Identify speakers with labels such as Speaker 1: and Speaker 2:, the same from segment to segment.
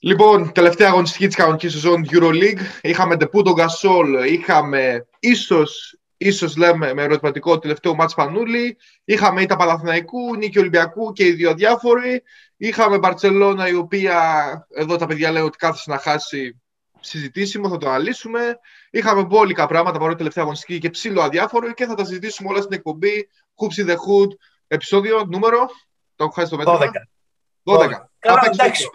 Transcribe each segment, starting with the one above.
Speaker 1: Λοιπόν, τελευταία αγωνιστική της κανονικής σεζόν Euroleague. Είχαμε τον Γκασόλ, είχαμε ίσως ίσως λέμε με ερωτηματικό τελευταίο μάτς Πανούλη. Είχαμε ήττα Παναθηναϊκού, νίκη Ολυμπιακού και οι δύο διάφοροι. Είχαμε Μπαρτσελώνα η οποία εδώ τα παιδιά λένε ότι κάθεσε να χάσει συζητήσιμο, θα το αναλύσουμε. Είχαμε μπόλικα πράγματα παρότι τελευταία αγωνιστική και ψήλο αδιάφορο και θα τα συζητήσουμε όλα στην εκπομπή Hoops in the Hood, επεισόδιο νούμερο. Το έχω χάσει το μέτρο.
Speaker 2: 12. 12. 12. Καλά, εντάξει.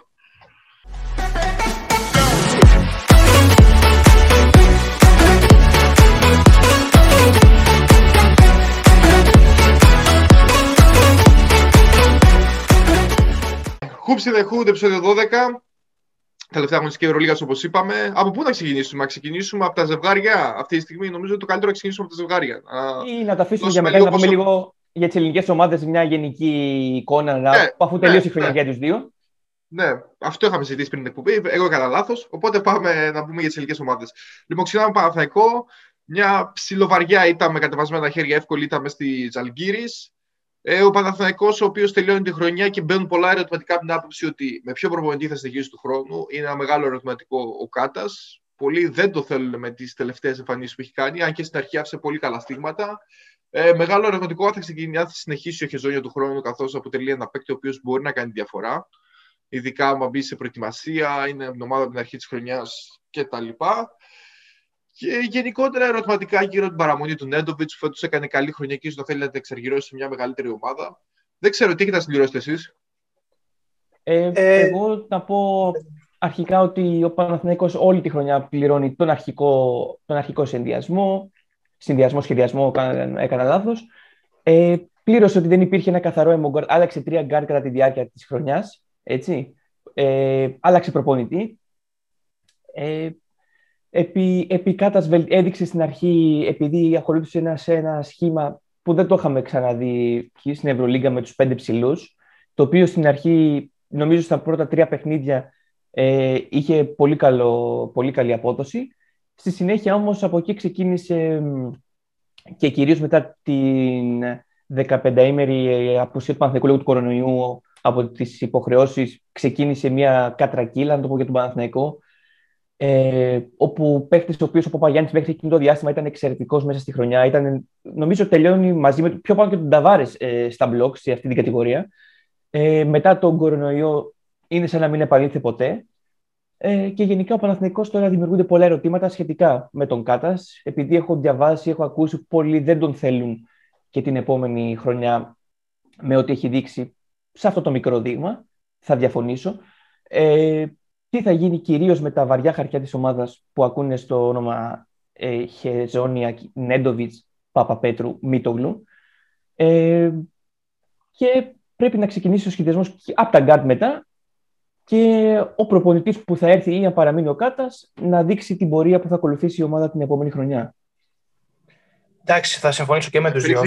Speaker 1: Hoops in the Hood, επεισόδιο 12. Τελευταία αγωνιστική Ευρωλίγας, όπως είπαμε. Από πού να ξεκινήσουμε, να ξεκινήσουμε από τα ζευγάρια. Αυτή τη στιγμή νομίζω ότι το καλύτερο να ξεκινήσουμε από τα ζευγάρια.
Speaker 2: Ή να τα αφήσουμε για μετά, να πούμε λίγο για τις ελληνικές ομάδες, μια γενική εικόνα, ναι, αφού τελείωσε ναι, η χρονιά ναι. τους δύο.
Speaker 1: Ναι, αυτό είχαμε συζητήσει πριν την εκπομπή. Εγώ έκανα λάθος. Οπότε πάμε να πούμε για τις ελληνικές ομάδες. Λοιπόν, ξεκινάμε Παναθαϊκό. Μια ψιλοβαριά ήταν με κατεβασμένα χέρια, εύκολη ήταν στη Ζαλγκύρη. Ε, ο Παναθηναϊκός, ο οποίος τελειώνει τη χρονιά και μπαίνουν πολλά ερωτηματικά από την άποψη ότι με ποιο προπονητή θα συνεχίσει του χρόνου. Είναι ένα μεγάλο ερωτηματικό ο Κάτας. Πολλοί δεν το θέλουν με τις τελευταίες εμφανίσεις που έχει κάνει, αν και στην αρχή άφησε πολύ καλά στίγματα. Ε, μεγάλο ερωτηματικό αν θα ξεκινήσει, αν θα συνεχίσει ο Χεζόνια του χρόνου, καθώς αποτελεί ένα παίκτη ο οποίος μπορεί να κάνει διαφορά. Ειδικά άμα μπει σε προετοιμασία, είναι ομάδα από την αρχή της χρονιάς κτλ. Και γενικότερα ερωτηματικά γύρω την παραμονή του Νέντοβιτς, που φέτος έκανε καλή χρονιά και το θέλει να τα εξαργυρώσει σε μια μεγαλύτερη ομάδα. Δεν ξέρω, τι έχετε να συμπληρώσετε εσείς;
Speaker 2: Ε, ε, εγώ να πω αρχικά ότι ο Παναθηναίκος όλη τη χρονιά πληρώνει τον αρχικό, τον αρχικό συνδυασμό. Συνδυασμό, σχεδιασμό, έκανα λάθος. Ε, πλήρωσε ότι δεν υπήρχε ένα καθαρόαιμο γκαρντ. Άλλαξε τρία γκαρντ κατά τη διάρκεια της χρονιάς. Ε, άλλαξε προπονητή. Ε, Επί, επί Κάτας έδειξε στην αρχή, επειδή ακολούθησε σε ένα σχήμα που δεν το είχαμε ξαναδεί στην Ευρωλίγκα με τους πέντε ψηλούς, το οποίο στην αρχή, νομίζω στα πρώτα τρία παιχνίδια, ε, είχε πολύ, καλό, πολύ καλή απόδοση. Στη συνέχεια όμως από εκεί ξεκίνησε και κυρίως μετά την 15ημερη απουσία του Παναθηναϊκού του κορονοϊού από τις υποχρεώσεις ξεκίνησε μια κατρακύλα, να το πω για τον Παναθηναϊκό, ε, όπου παίχτης ο οποίος ο Παπαγιάννης μέχρι εκείνο το διάστημα ήταν εξαιρετικός μέσα στη χρονιά. Ήταν, νομίζω τελειώνει μαζί με πιο πάνω και τον Ταβάρες ε, στα μπλοκ σε αυτή την κατηγορία. Ε, μετά τον κορονοϊό είναι σαν να μην επανήλθε ποτέ. Ε, και γενικά ο Παναθηναϊκός τώρα δημιουργούνται πολλά ερωτήματα σχετικά με τον Κάτας. Επειδή έχω διαβάσει, έχω ακούσει πολλοί δεν τον θέλουν και την επόμενη χρονιά με ό,τι έχει δείξει σε αυτό το μικρό δείγμα. Θα διαφωνήσω. Ε, τι θα γίνει κυρίως με τα βαριά χαρτιά της ομάδας που ακούνε στο όνομα ε, Χεζόνια, Νέντοβιτς, Παπαπέτρου, Μίτογλου; Ε, και πρέπει να ξεκινήσει ο σχεδιασμός από τα γκαρντ μετά και ο προπονητής που θα έρθει ή να παραμείνει ο Κάτας να δείξει την πορεία που θα ακολουθήσει η ομάδα την επόμενη χρονιά.
Speaker 3: Εντάξει, θα συμφωνήσω και με τους δύο.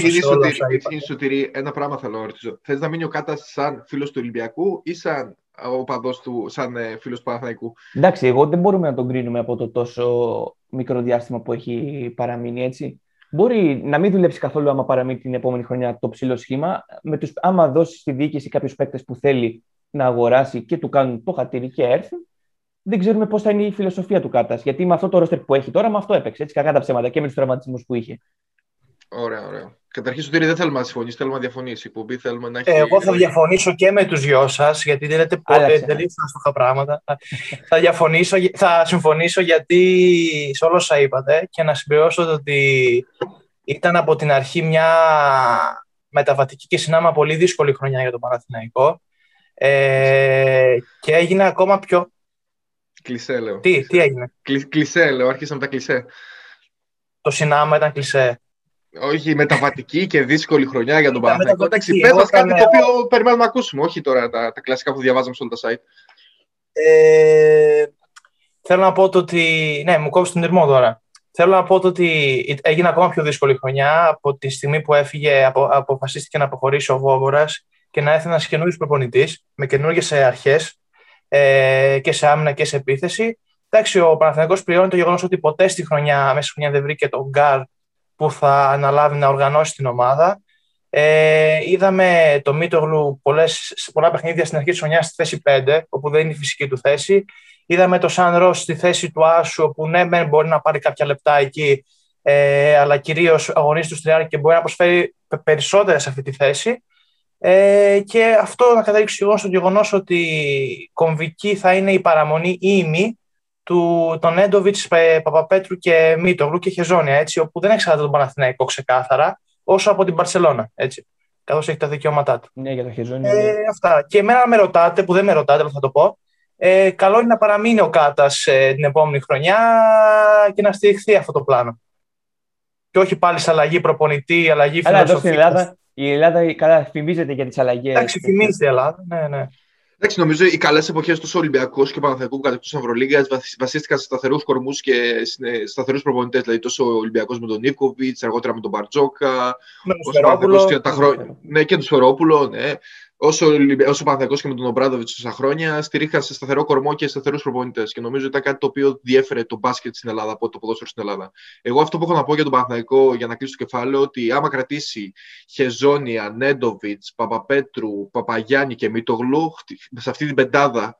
Speaker 1: Πριν Σωτήρη, ένα πράγμα θέλω να ρωτήσω. Θες να μείνει ο Κάτας σαν φίλος του Ολυμπιακού ή σαν οπαδός του, σαν ε, φίλος του Παναθηναϊκού.
Speaker 2: Εντάξει, εγώ δεν μπορούμε να τον κρίνουμε από το τόσο μικρό διάστημα που έχει παραμείνει έτσι. Μπορεί να μην δουλέψει καθόλου άμα παραμείνει την επόμενη χρονιά το ψηλό σχήμα. Με τους, άμα δώσει στη διοίκηση κάποιους παίκτες που θέλει να αγοράσει και του κάνουν το χατήρι και έρθουν, δεν ξέρουμε πώς θα είναι η φιλοσοφία του Κάτας. Γιατί με αυτό το ρόστερ που έχει τώρα, με αυτό έπαιξε. Έτσι, κακά τα ψέματα και με τους τραυματισμούς που είχε.
Speaker 1: Ωραία, ωραία. Καταρχήν, Σωτήρη, δεν θέλουμε να συμφωνήσει, θέλουμε να διαφωνήσει. Η θέλουμε να έχει...
Speaker 3: Εγώ θα διαφωνήσω και με τους δυο σας, γιατί δεν λέτε ποτέ τελείω άστοχα πράγματα. θα, διαφωνήσω, θα συμφωνήσω γιατί σε όλα όσα είπατε και να συμπληρώσω ότι ήταν από την αρχή μια μεταβατική και συνάμα πολύ δύσκολη χρονιά για τον Παναθηναϊκό. Ε, και έγινε ακόμα πιο
Speaker 1: Κλισέ, λέω.
Speaker 3: Τι, τι έγινε;
Speaker 1: κλισέ, λέω. Άρχισαν τα κλισέ.
Speaker 3: Το συνάμα ήταν κλισέ.
Speaker 1: Όχι, μεταβατική και δύσκολη χρονιά για τον Παναθηναϊκό. Εντάξει, πες μας κάτι το οποίο περιμένουμε να ακούσουμε. Όχι τώρα τα, τα κλασικά που διαβάζαμε σε όλα τα site.
Speaker 3: Ε, θέλω να πω το ότι... Ναι, μου κόβει τον ήρμό τώρα. Θέλω να πω ότι έγινε ακόμα πιο δύσκολη χρονιά από τη στιγμή που έφυγε, απο, αποφασίστηκε να αποχωρήσει ο Βόβορας και να έρθει ένας καινούριος προπονητής με καινούργιες αρχές ε, και σε άμυνα και σε επίθεση. Εντάξει, ο Παναθηναϊκός πληρώνει το γεγονός ότι ποτέ στη χρονιά, μέσα στη χρονιά δεν βρήκε τον Γκάρ που θα αναλάβει να οργανώσει την ομάδα. Ε, είδαμε το Μίτογλου πολλές, πολλά παιχνίδια στην αρχή της χρονιάς στη θέση 5, όπου δεν είναι η φυσική του θέση. Είδαμε το Σαν Ρος στη θέση του Άσου, όπου ναι, μεν μπορεί να πάρει κάποια λεπτά εκεί, ε, αλλά κυρίως αγωνίζει του τριάρι και μπορεί να προσφέρει περισσότερα σε αυτή τη θέση. Ε, και αυτό να καταλήξει εγώ στο γεγονός ότι κομβική θα είναι η παραμονή ή η μη του, τον Έντοβιτ, Παπαπέτρου και Μίτογλου και Χεζόνια, έτσι, όπου δεν εξαρτάται τον Παναθηναϊκό ξεκάθαρα, όσο από την Παρσελώνα, έτσι, καθώς έχει τα δικαιώματά του.
Speaker 2: Ναι, για το Χεζόνια.
Speaker 3: Ε, αυτά. Και εμένα με ρωτάτε, που δεν με ρωτάτε, αλλά θα το πω, ε, καλό είναι να παραμείνει ο Κάτας ε, την επόμενη χρονιά και να στηριχθεί αυτό το πλάνο. Και όχι πάλι σε αλλαγή προπονητή, αλλαγή
Speaker 2: φιλοσοφία. Αλλά εδώ στην Ελλάδα, η Ελλάδα καλά φημίζεται για τις αλλαγές.
Speaker 3: Εντάξει, φημίζεται η Ελλάδα, ναι, ναι.
Speaker 1: Εντάξει, νομίζω οι καλές εποχές του Ολυμπιακούς και Παναθηναϊκούς κατά του Ευρωλίγα βασίστηκαν σε σταθερούς κορμούς και σταθερούς προπονητές. Δηλαδή τόσο ο Ολυμπιακός με τον Νίκοβιτς, αργότερα με τον Μπαρτζόκα.
Speaker 3: Με τον Σφερόπουλο.
Speaker 1: Ναι, και τον Σφερόπουλο, ναι όσο, όσο Παναθηναϊκό και με τον Ομπράντοβιτς τόσα χρόνια, στηρίχθηκαν σε σταθερό κορμό και σταθερούς προπονητές. Και νομίζω ότι ήταν κάτι το οποίο διέφερε το μπάσκετ στην Ελλάδα από το ποδόσφαιρο στην Ελλάδα. Εγώ αυτό που έχω να πω για τον Παναθηναϊκό, για να κλείσω το κεφάλαιο, ότι άμα κρατήσει Χεζόνια, Νέντοβιτς, Παπαπέτρου, Παπαγιάννη και Μίτογλου, σε αυτή την πεντάδα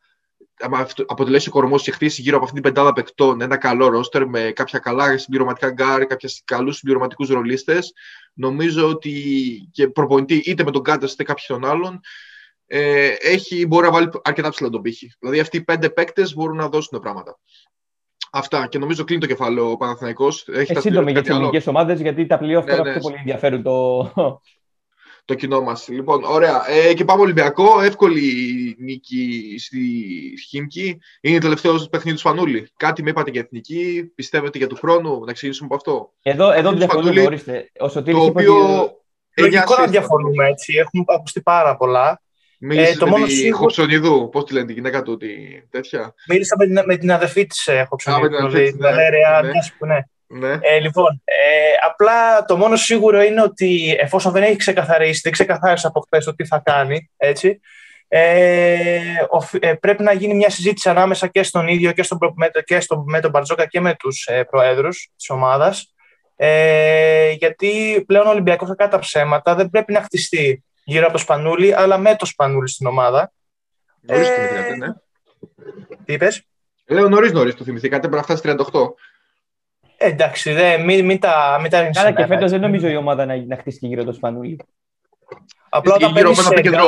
Speaker 1: άμα αποτελέσει ο κορμός και χτίσει γύρω από αυτή την πεντάδα παικτών ένα καλό ρόστερ με κάποια καλά συμπληρωματικά γκαρντ, κάποιους καλούς συμπληρωματικούς ρολίστες, νομίζω ότι και προπονητή είτε με τον Κάντα είτε κάποιον άλλον, ε, έχει, μπορεί να βάλει αρκετά ψηλά τον πύχη. Δηλαδή αυτοί οι πέντε παίκτες μπορούν να δώσουν πράγματα. Αυτά και νομίζω κλείνει το κεφάλαιο ο Παναθηναϊκός.
Speaker 2: Έχει ε, σύντομη για τις ελληνικές ομάδες, γιατί τα πλοία ναι, ναι. πιο πολύ ενδιαφέρουν το,
Speaker 1: το κοινό μας. Λοιπόν, ωραία. Ε, και πάμε Ολυμπιακό. Εύκολη νίκη στη Χίμκι. Είναι το τελευταίο παιχνίδι του Σπανούλη. Κάτι με είπατε για εθνική. Πιστεύετε για του χρόνου. Να ξεκινήσουμε από αυτό.
Speaker 2: Εδώ, εδώ διαφωνούμε, ορίστε. Ο
Speaker 1: Σωτήρης το οποίο...
Speaker 3: Λογικό να διαφωνούμε έτσι. Έχουν ακουστεί πάρα πολλά.
Speaker 1: Μίλησες ε, το με μόνο τη σίγουρο... Χοψονιδού, πώς τη λένε την γυναίκα του, τη... τέτοια;
Speaker 3: Μίλησα με την, με την αδερφή της ε, Χοψονιδού, δηλαδή, την Βαλέρια, ναι. Ναι. ναι.
Speaker 1: Ναι.
Speaker 3: Ε, λοιπόν, ε, απλά το μόνο σίγουρο είναι ότι εφόσον δεν έχει ξεκαθαρίσει, δεν ξεκαθάρισε από χθες το τι θα κάνει, έτσι, ε, ε, πρέπει να γίνει μια συζήτηση ανάμεσα και στον ίδιο και, στον, με, και στον, με τον Μπαρτζόκα και με τους ε, προέδρους της ομάδας, ε, γιατί πλέον ο Ολυμπιακός κακά τα ψέματα δεν πρέπει να χτιστεί γύρω από το Σπανούλη, αλλά με το Σπανούλη στην ομάδα.
Speaker 1: Νωρίς ε, ναι.
Speaker 3: Τι είπες;
Speaker 1: Λέω νωρίς νωρίς το θυμηθήκατε, πρέπει να φτάσει 38.
Speaker 3: Εντάξει, δε, μην, μην τα, μην τα
Speaker 2: Καλά, και φέτος δεν νομίζω η ομάδα να, να χτίσει γύρω το Σπανούλη.
Speaker 3: Απλά όταν
Speaker 1: παίρνεις. Γκαρντ...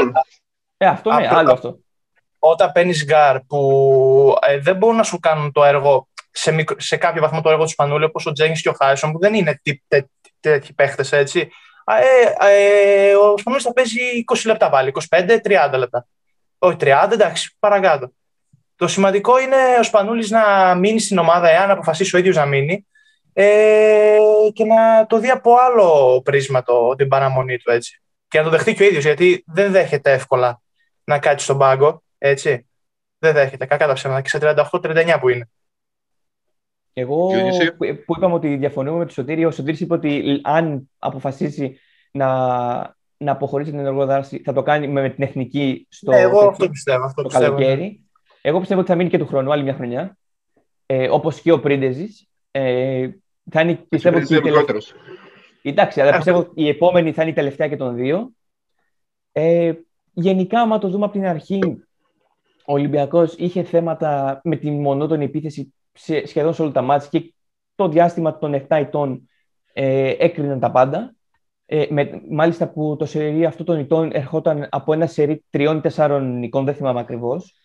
Speaker 2: Ε, αυτό είναι άλλο αυτό.
Speaker 3: Όταν παίρνεις γκαρντ που ε, δεν μπορούν να σου κάνουν το έργο σε, μικρο, σε κάποιο βαθμό το έργο του Σπανούλη, όπως ο Τζένκινς και ο Χάρισον, που δεν είναι τέτοιοι παίχτες έτσι. Ε, ε, ο Σπανούλης θα παίζει 20 λεπτά πάλι, 25-30 λεπτά. Όχι 30, εντάξει, παρακάτω. Το σημαντικό είναι ο Σπανούλης να μείνει στην ομάδα, εάν αποφασίσει ο ίδιος να μείνει, ε, και να το δει από άλλο πρίσμα το, την παραμονή του έτσι. Και να το δεχτεί και ο ίδιος, γιατί δεν δέχεται εύκολα να κάτσει στον πάγκο, έτσι. Δεν δέχεται, κακά τα ψέματα, και σε 38-39 που είναι.
Speaker 2: Εγώ που, που είπαμε ότι διαφωνούμε με τον Σωτήρη, ο Σωτήρης είπε ότι αν αποφασίσει να, να αποχωρήσει την ενεργοδράση, θα το κάνει με την εθνική στο,
Speaker 3: ε, εγώ αυτό πιστεύω, αυτό
Speaker 2: το
Speaker 3: πιστεύω.
Speaker 2: καλοκαίρι. Εγώ πιστεύω ότι θα μείνει και του χρόνου άλλη μια χρονιά. Ε, όπως και ο Πρίντεζης. Ε, θα είναι, πιστεύω, και η τελευταία. Εντάξει, αλλά πιστεύω η επόμενη θα είναι η τελευταία και των δύο. Ε, γενικά, άμα το δούμε από την αρχή, ο Ολυμπιακός είχε θέματα με τη μονότονη επίθεση σε, σχεδόν σε όλα τα μάτια και το διάστημα των 7 ετών ε, έκριναν τα πάντα. Ε, με, μάλιστα που το σερί αυτό των ετών ερχόταν από ένα σερί τριών ή τεσσάρων εικόν, δεν θυμάμαι ακριβώς.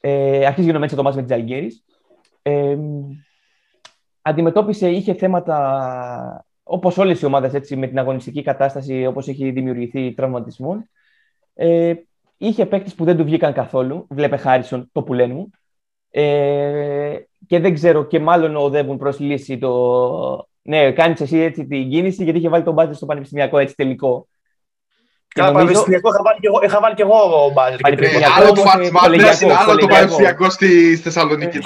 Speaker 2: Ε, αρχίζει γίνομαι έτσι το μάτς με τις Αλγέρης. Ε, αντιμετώπισε, είχε θέματα όπως όλες οι ομάδες με την αγωνιστική κατάσταση, όπως έχει δημιουργηθεί τραυματισμών. Ε, είχε παίκτες που δεν του βγήκαν καθόλου. Βλέπε Χάρισον, το που λένε μου. Ε, και δεν ξέρω, και μάλλον οδεύουν προς λύση το. Ναι, κάνεις εσύ έτσι την κίνηση, γιατί είχε βάλει τον μπάτζετ στο πανεπιστημιακό έτσι τελικό.
Speaker 3: Καλά, νομίζω... πανεπιστημιακό είχα βάλει και εγώ, είχα βάλει και εγώ μπάτζετ.
Speaker 1: Άλλο το άλλο το πανεπιστημιακό στη Θεσσαλονίκη.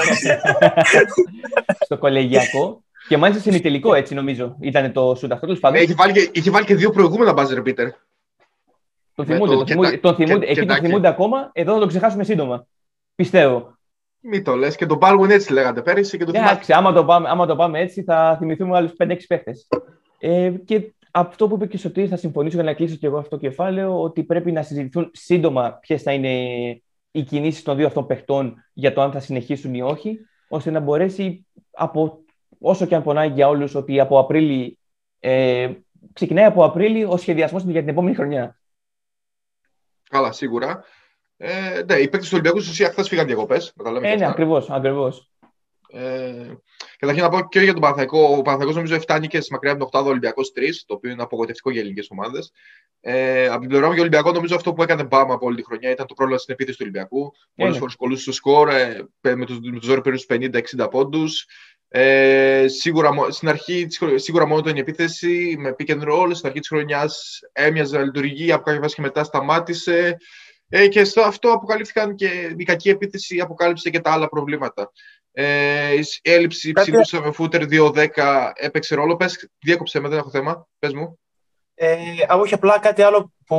Speaker 2: στο κολεγιακό. Και μάλιστα σε ημιτελικό έτσι νομίζω ήταν το σουτ αυτό. Τους
Speaker 1: ναι, είχε, βάλει και, είχε βάλει και δύο προηγούμενα μπάζερ, Πίτερ.
Speaker 2: Τον θυμούνται, τον θυμούνται, τον θυμούνται, εκεί τον θυμούνται ακόμα. Εδώ θα το ξεχάσουμε σύντομα. Πιστεύω.
Speaker 1: Μην το λες. Και τον Baldwin έτσι λέγατε πέρυσι. Και το
Speaker 2: Εντάξει, άμα το, πάμε, άμα το πάμε έτσι θα θυμηθούμε άλλους 5-6 παίχτες. Ε, και αυτό που είπε και Σωτήρης, θα συμφωνήσω για να κλείσω και εγώ αυτό το κεφάλαιο, ότι πρέπει να συζητηθούν σύντομα ποιες θα είναι οι κινήσεις των δύο αυτών παιχτών για το αν θα συνεχίσουν ή όχι, ώστε να μπορέσει από, όσο και αν πονάει για όλους ότι από Απρίλη, ε, ξεκινάει από Απρίλη ο σχεδιασμός για την επόμενη χρονιά.
Speaker 1: Καλά, σίγουρα. Ε, ναι, οι παίκτες του Ολυμπιακού στην ουσία χθες φύγαν διακοπές.
Speaker 2: Ε, ναι, ακριβώς. Ακριβώς.
Speaker 1: Ε, καταρχήν να πω και για τον Παναθαϊκό. Ο Παναθαϊκός νομίζω φτάνει και μακριά από τον 8ο Ολυμπιακός 3, το οποίο είναι απογοητευτικό για ελληνικές ομάδες. Ε, από την πλευρά μου για Ολυμπιακό, νομίζω αυτό που έκανε μπάμα από όλη τη χρονιά ήταν το πρόβλημα στην επίθεση του Ολυμπιακού. Πολλές φορές κολούσε στο σκορ, ε, με του ζόρι περίπου 50-60 πόντους. Ε, σίγουρα, στην αρχή, σίγουρα μόνο ήταν η επίθεση με pick and roll. Στην αρχή της χρονιάς έμοιαζε να λειτουργεί, από κάποια φάση και μετά σταμάτησε. Ε, και στο αυτό αποκαλύφθηκαν και η κακή επίθεση αποκάλυψε και τα άλλα προβλήματα. Ε, η έλλειψη ψηλού σε φούτερ 2-10 έπαιξε ρόλο. Πες, διέκοψε με, δεν έχω θέμα. Πες μου.
Speaker 3: Ε, όχι, απλά κάτι άλλο που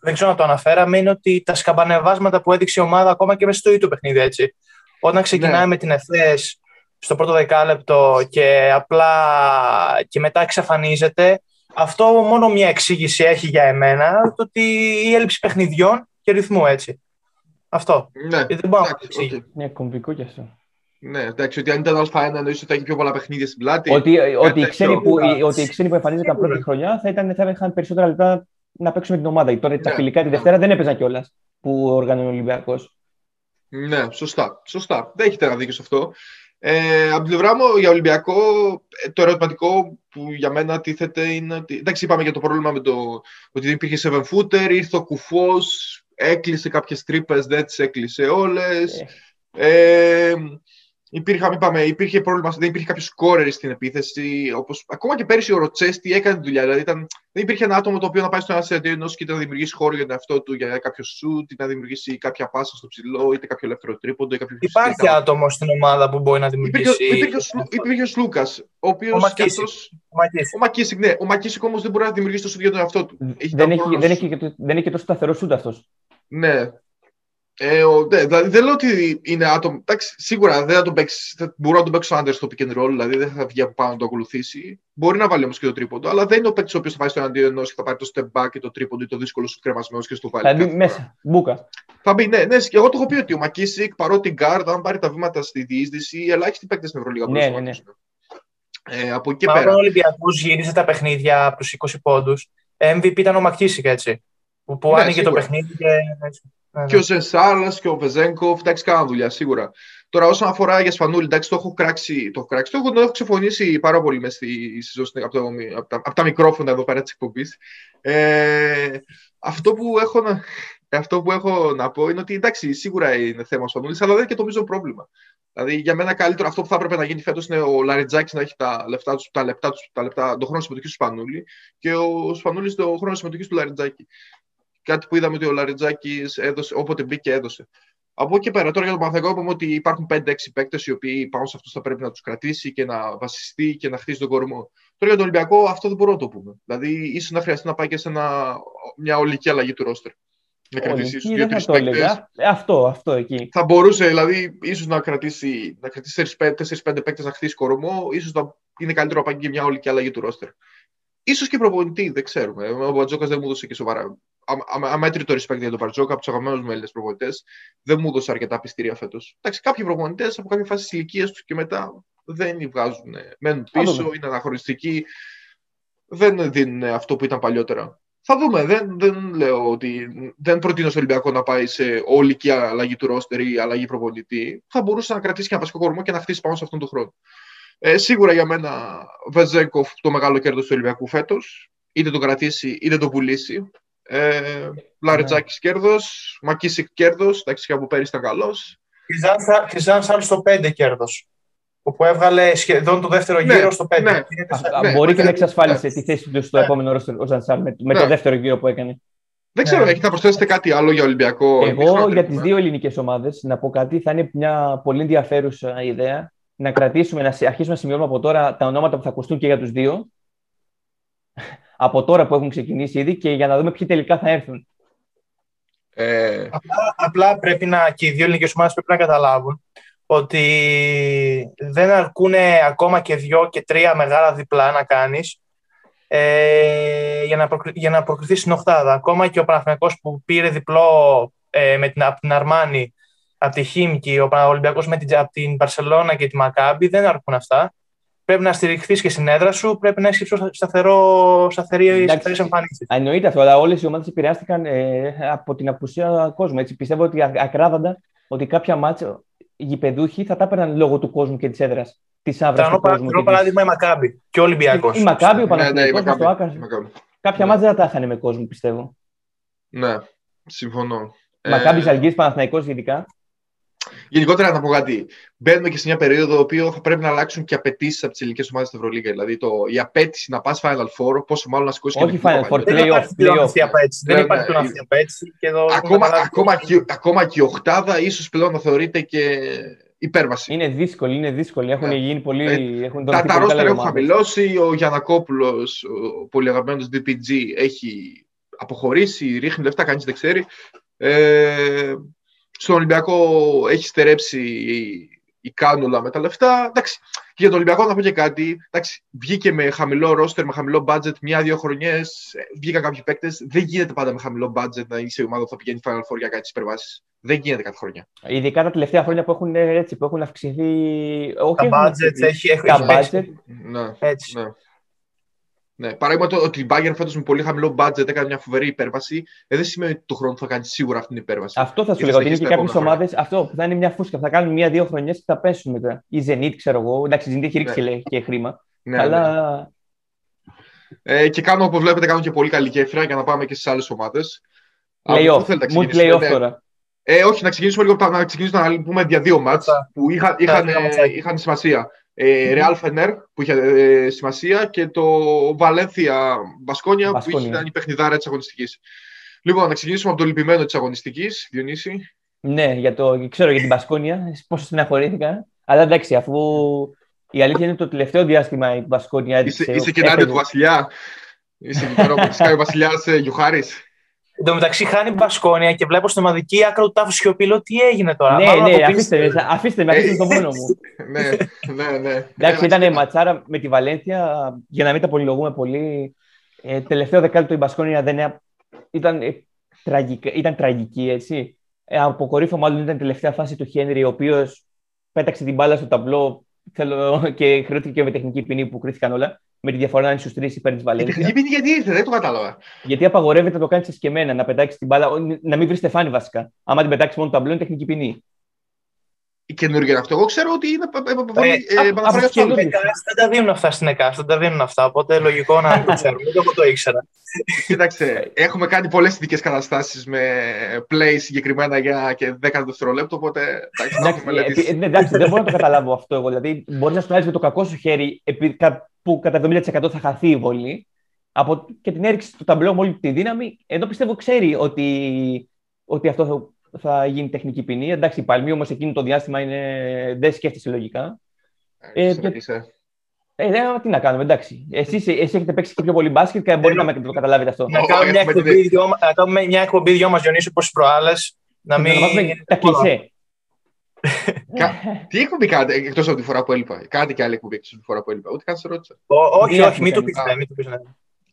Speaker 3: δεν ξέρω να το αναφέραμε είναι ότι τα σκαμπανεβάσματα που έδειξε η ομάδα ακόμα και μέσα στο ίδιο παιχνίδι, έτσι. Όταν ξεκινάει ναι. με την ΕΦΕΣ στο πρώτο δεκάλεπτο και απλά και μετά εξαφανίζεται, αυτό μόνο μια εξήγηση έχει για εμένα, το ότι η έλλειψη παιχνιδιών και ρυθμού, έτσι. Αυτό.
Speaker 1: Ναι,
Speaker 3: δεν μπορώ να το
Speaker 2: Είναι κομβικό κι αυτό.
Speaker 1: Ναι, εντάξει, ότι αν ήταν Α1 εννοείς ότι θα έχει πιο πολλά παιχνίδια στην πλάτη.
Speaker 2: Ότι, ότι, οι, ξένοι που, ότι οι ξένοι που εμφανίζονταν πρώτη χρονιά θα, ήταν, θα είχαν περισσότερα λεπτά να παίξουν με την ομάδα. Τώρα ναι. τα φιλικά τη Δευτέρα δεν έπαιζαν κιόλας που οργανώνει ο Ολυμπιακός.
Speaker 1: Ναι, σωστά. σωστά. Δεν έχετε ένα δίκιο σε αυτό. Ε, από την πλευρά μου, για Ολυμπιακό, ε, το ερωτηματικό που για μένα τίθεται είναι ότι. Εντάξει, είπαμε για το πρόβλημα με το ότι δεν υπήρχε 7 footer, ήρθε ο κουφός, έκλεισε κάποιες τρύπες, δεν τις έκλεισε όλες. Ε. ε Υπήρχε, είπαμε, υπήρχε πρόβλημα, δεν υπήρχε κάποιος σκόρερ στην επίθεση. Όπως, ακόμα και πέρυσι ο Ροτσέστη έκανε τη δουλειά. Δηλαδή ήταν, δεν υπήρχε ένα άτομο το οποίο να πάει στο ένα ενό και να δημιουργήσει χώρο για τον εαυτό του για κάποιο σουτ, ή να δημιουργήσει κάποια πάσα στο ψηλό, είτε κάποιο ελεύθερο τρίποντο. Ή κάποιο
Speaker 3: Υπάρχει άτομο στην ομάδα που μπορεί να δημιουργήσει.
Speaker 1: Υπήρχε, υπήρχε, ο Σλούκας, ο οποίος. Ο Μακίσικ. ναι. Ο Μακίσικ όμως δεν μπορεί να δημιουργήσει το σουτ για τον εαυτό του.
Speaker 2: δεν, έχει, δεν, έχει, δεν έχει και τόσο σταθερό σουτ αυτός.
Speaker 1: Ναι, ε, ο, ναι, δηλαδή δεν λέω ότι είναι άτομο. Εντάξει, σίγουρα δεν θα τον παίξεις, θα, μπορώ να τον παίξω άντρε στο pick and roll, δηλαδή δεν θα βγει από πάνω να το ακολουθήσει. Μπορεί να βάλει όμως και το τρίποντο, αλλά δεν είναι ο παίκτης ο οποίος θα πάει στο εναντίον ενός και θα πάρει το step back και το τρίποντο ή το δύσκολο σου κρεμασμένο και στο βάλει.
Speaker 2: Θα μπει μέσα, μπουκα.
Speaker 1: Θα μπει, ναι, ναι, και εγώ το έχω πει ότι ο ΜακΚίσικ παρότι γκαρντ, αν πάρει τα βήματα στη διείσδυση, ελάχιστοι παίκτες στην Ευρωλίγα
Speaker 2: ναι, ναι, ναι.
Speaker 1: Ε, από εκεί Μα πέρα.
Speaker 3: Όταν ο Ολυμπιακός γύρισε τα παιχνίδια προ 20 πόντους, MVP ήταν ο ΜακΚίσικ, έτσι. Που, που ναι, άνοιγε το παιχνίδι και.
Speaker 1: Ναι, και ο Ζαν-Σαρλ και ο Βεζένκοφ, εντάξει, κάναν δουλειά σίγουρα. Τώρα, όσον αφορά για Σπανούλη, εντάξει, το έχω κράξει, το έχω, κράξει, το έχω, το έχω ξεφωνήσει πάρα πολύ μέσα στη σεζόν από, από, τα, από τα μικρόφωνα εδώ πέρα της εκπομπής. Ε, αυτό, που έχω να, αυτό που έχω να πω είναι ότι εντάξει, σίγουρα είναι θέμα Σπανούλης, αλλά δεν είναι και το μείζον πρόβλημα. Δηλαδή, για μένα καλύτερο αυτό που θα έπρεπε να γίνει φέτος είναι ο Λαριτζάκης να έχει τα, λεφτά τους, τα λεπτά τους, τα λεπτά, τον χρόνο συμμετοχής του Σπανούλη και ο Σπανούλης τον χρόνο συμμετοχής του Λαριτζάκη. Κάτι που είδαμε ότι ο Λαριτζάκης έδωσε, όποτε μπήκε έδωσε. Από εκεί πέρα, τώρα για τον Παναθηναϊκό είπαμε ότι υπάρχουν 5-6 παίκτες οι οποίοι πάνω σε αυτούς θα πρέπει να τους κρατήσει και να βασιστεί και να χτίσει τον κορμό. Τώρα για τον Ολυμπιακό αυτό δεν μπορούμε να το πούμε. Δηλαδή, ίσως να χρειαστεί να πάει και σε ένα, μια ολική αλλαγή του ρόστερ.
Speaker 2: Να κρατήσει ίσως δύο-τρεις παίκτες. Ε, αυτό, αυτό εκεί.
Speaker 1: Θα μπορούσε δηλαδή ίσως να κρατήσει, να κρατήσει 4-5 παίκτες να χτίσει κορμό, ίσως να είναι καλύτερο να πάει και μια ολική αλλαγή του ρόστερ. Ίσως και προπονητή, δεν ξέρουμε. Ο Μπατζόκας δεν μου έδωσε και σοβαρά. Αμέτρητο respect για τον Μπατζόκα, από τους αγαπημένους μου Έλληνες προπονητές. Δεν μου έδωσε αρκετά πιστήρια φέτος. Εντάξει, κάποιοι προπονητές από κάποια φάση της ηλικίας τους και μετά δεν βγάζουν. Μένουν πίσω, είναι αναχωριστικοί. Δεν δίνουν αυτό που ήταν παλιότερα. Θα δούμε. Δεν, δεν λέω ότι δεν προτείνω στο Ολυμπιακό να πάει σε ολική αλλαγή του ρόστερ ή αλλαγή προπονητή. Θα μπορούσε να κρατήσει και ένα βασικό κορμό και να χτίσει πάνω σε αυτόν τον χρόνο. Ε, σίγουρα για μένα Βεζέγκοφ το μεγάλο κέρδος του Ολυμπιακού φέτος. Είτε το κρατήσει είτε το πουλήσει. Ε, Λαρετζάκη ναι. κέρδος, Μακίσικ κέρδος. Εντάξει, και από πέρυσι ήταν καλός.
Speaker 3: Και Ζαν Σάλ στο 5 κέρδος. Που έβγαλε σχεδόν το δεύτερο ναι, γύρο στο 5. Ναι,
Speaker 2: ναι, μπορεί και να εξασφάλισε τη θέση του στο επόμενο ρόστερ ο Ζαν Σάλ με, το δεύτερο γύρο που έκανε.
Speaker 1: Δεν ξέρω, έχετε να προσθέσετε κάτι άλλο για Ολυμπιακό.
Speaker 2: Εγώ για τις δύο ελληνικές ομάδες να πω κάτι. Θα είναι μια πολύ ενδιαφέρουσα ιδέα να κρατήσουμε, να αρχίσουμε να σημειώνουμε από τώρα τα ονόματα που θα ακουστούν και για τους δύο, από τώρα που έχουν ξεκινήσει ήδη και για να δούμε ποιοι τελικά θα έρθουν.
Speaker 3: Ε... Απλά, απλά, πρέπει να, και οι δύο ελληνικές ομάδες πρέπει να καταλάβουν ότι δεν αρκούν ακόμα και δύο και τρία μεγάλα διπλά να κάνεις ε, για, να για να προκριθείς στην Οχτάδα. Ακόμα και ο Παναθηναϊκός που πήρε διπλό ε, με την, από την Αρμάνη, από τη Χίμκι, ο Ολυμπιακός με την, από την Παρσελώνα και τη Μακάμπη, δεν αρκούν αυτά. Πρέπει να στηριχθείς και στην έδρα σου, πρέπει να έχεις σταθερό, σταθερή εμφάνιση.
Speaker 2: Εννοείται αυτό, αλλά όλες οι ομάδες επηρεάστηκαν ε, από την απουσία κόσμου. Έτσι. Πιστεύω ότι ακράδαντα ότι κάποια μάτσα γηπεδούχοι θα τα έπαιρναν λόγω του κόσμου και της έδρας. Της άβρας του κόσμου.
Speaker 3: Θέλω παράδειγμα η Μακάμπη και ο Ολυμπιακός.
Speaker 2: Η Μακάμπη, ο Παναγιώτο. Ναι, ναι, Κάποια μάτσα δεν τα είχαν με κόσμο, πιστεύω.
Speaker 1: Ναι, συμφωνώ.
Speaker 2: Μακάμπη ε... Αλγή, Παναθηναϊκός ειδικά.
Speaker 1: Γενικότερα να πω κάτι. Μπαίνουμε και σε μια περίοδο που θα πρέπει να αλλάξουν και απαιτήσεις από τις ελληνικές ομάδες στην Ευρωλίγα. Δηλαδή το, η απέτηση να πας Final Four, πόσο μάλλον να σηκώσει
Speaker 2: Όχι Final Four, playoff.
Speaker 3: Δεν υπάρχει πλέον αυτή η απέτηση.
Speaker 1: Ακόμα, ακόμα, και, ακόμα και η Οχτάδα ίσως πλέον να θεωρείται και υπέρβαση.
Speaker 2: Είναι δύσκολη, είναι δύσκολη. Έχουν γίνει πολύ.
Speaker 1: Ε, έχουν τα τα ρόστερ έχουν χαμηλώσει. Ο Γιανακόπουλος, ο πολύ αγαπημένο DPG, έχει αποχωρήσει, ρίχνει λεφτά, κανείς δεν ξέρει. Ε, στον Ολυμπιακό έχει στερέψει η κάνουλα με τα λεφτά. Εντάξει, και για τον Ολυμπιακό να πω και κάτι. Εντάξει, βγήκε με χαμηλό ρόστερ, με χαμηλό budget μια-δύο χρονιές. Βγήκαν κάποιοι παίκτες. Δεν γίνεται πάντα με χαμηλό budget να είσαι η ομάδα που θα πηγαίνει Final Four για κάτι υπερβάσεις. Δεν γίνεται κάθε χρονιά.
Speaker 2: Ειδικά τα τελευταία χρόνια που έχουν, έτσι, που έχουν αυξηθεί.
Speaker 3: Όχι, τα budget έχει,
Speaker 2: τα budget.
Speaker 1: Ναι, έτσι. Ναι. Ναι. Παράδειγμα το ότι η Bayern φέτος με πολύ χαμηλό budget έκανε μια φοβερή υπέρβαση, ε, δεν σημαίνει ότι το χρόνο θα κάνει σίγουρα αυτή την υπέρβαση.
Speaker 2: Αυτό θα σου λέγα. Ότι είναι και κάποιες ομάδες. Αυτό που θα είναι μια φούσκα. Θα κάνουν μια-δύο χρονιές και θα πέσουν μετά. Η Zenit, ξέρω εγώ. Εντάξει, η Zenit έχει ρίξει ναι. και χρήμα. Ναι, αλλά. Ναι.
Speaker 1: Ε, και κάνω, όπως βλέπετε, κάνω και πολύ καλή γέφυρα για να πάμε και στις άλλες ομάδες.
Speaker 2: Playoff. Μου playoff ναι. τώρα.
Speaker 1: Ε, όχι, να ξεκινήσουμε λίγο να ξεκινήσουμε να πούμε για δύο μάτς που είχαν, είχαν, είχαν σημασία. Ε, Real Fener που είχε ε, σημασία και το Valencia Μπασκόνια που ήταν η παιχνιδάρα της αγωνιστικής. Λοιπόν, να ξεκινήσουμε από το λυπημένο της αγωνιστικής, Διονύση.
Speaker 2: Ναι, για το, ξέρω για την Μπασκόνια, πόσο συναχωρήθηκα. Αλλά εντάξει, αφού η αλήθεια είναι το τελευταίο διάστημα η Μπασκόνια
Speaker 1: Είσαι, είσαι και του Βασιλιά. Είσαι και ο Βασιλιάς ε, Γιουχάρης.
Speaker 3: Εν τω μεταξύ χάνει μπασκόνια και βλέπω στην ομαδική άκρη του τάφου σιωπηλό τι έγινε τώρα.
Speaker 2: Ναι, ναι, αφήστε με, αφήστε με, αφήστε τον μόνο μου.
Speaker 1: ναι, ναι, ναι.
Speaker 2: Εντάξει, ήταν ματσάρα με τη Βαλένθια, για να μην τα πολυλογούμε πολύ. Ε, τελευταίο δεκάλεπτο η Μπασκόνια δεν ήταν, ε, τραγική, ήταν τραγική, έτσι. Ε, αποκορύφω μάλλον ήταν η τελευταία φάση του Χένρι, ο οποίος πέταξε την μπάλα στο ταμπλό θέλω, και χρεώθηκε με τεχνική ποινή που κρίθηκαν όλα με τη διαφορά να είναι στου τρει υπέρ τη Βαλένθια.
Speaker 1: Η τεχνική γιατί ήρθε, δεν το κατάλαβα.
Speaker 2: Γιατί απαγορεύεται να το κάνει εσκεμμένα, να πετάξει την μπάλα, να μην βρει στεφάνι βασικά. Άμα την πετάξει μόνο το ταμπλό, είναι τεχνική ποινή.
Speaker 1: Η καινούργια αυτό. Εγώ ξέρω ότι είναι πολύ.
Speaker 3: Δεν τα δίνουν αυτά στην ΕΚΑΣ, δεν τα δίνουν αυτά. Οπότε λογικό να το ξέρουμε. Εγώ το ήξερα.
Speaker 1: Κοίταξε, έχουμε κάνει πολλές ειδικές καταστάσεις με play συγκεκριμένα για και 10 δευτερόλεπτο. Οπότε.
Speaker 2: Εντάξει, δεν μπορώ να το καταλάβω αυτό εγώ. Δηλαδή, μπορεί να σου με το κακό σου χέρι που κατά 70% θα χαθεί η βολή από, και την έριξη του ταμπλό με όλη τη δύναμη, εδώ πιστεύω ξέρει ότι, ότι αυτό θα, θα γίνει τεχνική ποινή. Εντάξει, η Παλμή όμως εκείνο το διάστημα είναι, δεν σκέφτεσαι λογικά.
Speaker 1: Ε, ε, και...
Speaker 2: ε, ε, τι να κάνουμε, εντάξει. Εσείς, εσείς έχετε παίξει και πιο πολύ μπάσκετ και μπορεί να με το καταλάβετε αυτό.
Speaker 3: Να κάνουμε μια εκπομπή, δυο, να κάνουμε μια εκπομπή δυο μας, Διονύσου, όπως προάλλες. Να μην...
Speaker 2: Τα κλεισέ.
Speaker 1: Τι εκπομπή κάνετε εκτός από τη φορά που έλειπα. Κάνετε και άλλη εκπομπή εκτός από τη φορά που έλειπα. Ούτε καν σε ρώτησα.
Speaker 3: Όχι, όχι, μην το πεις.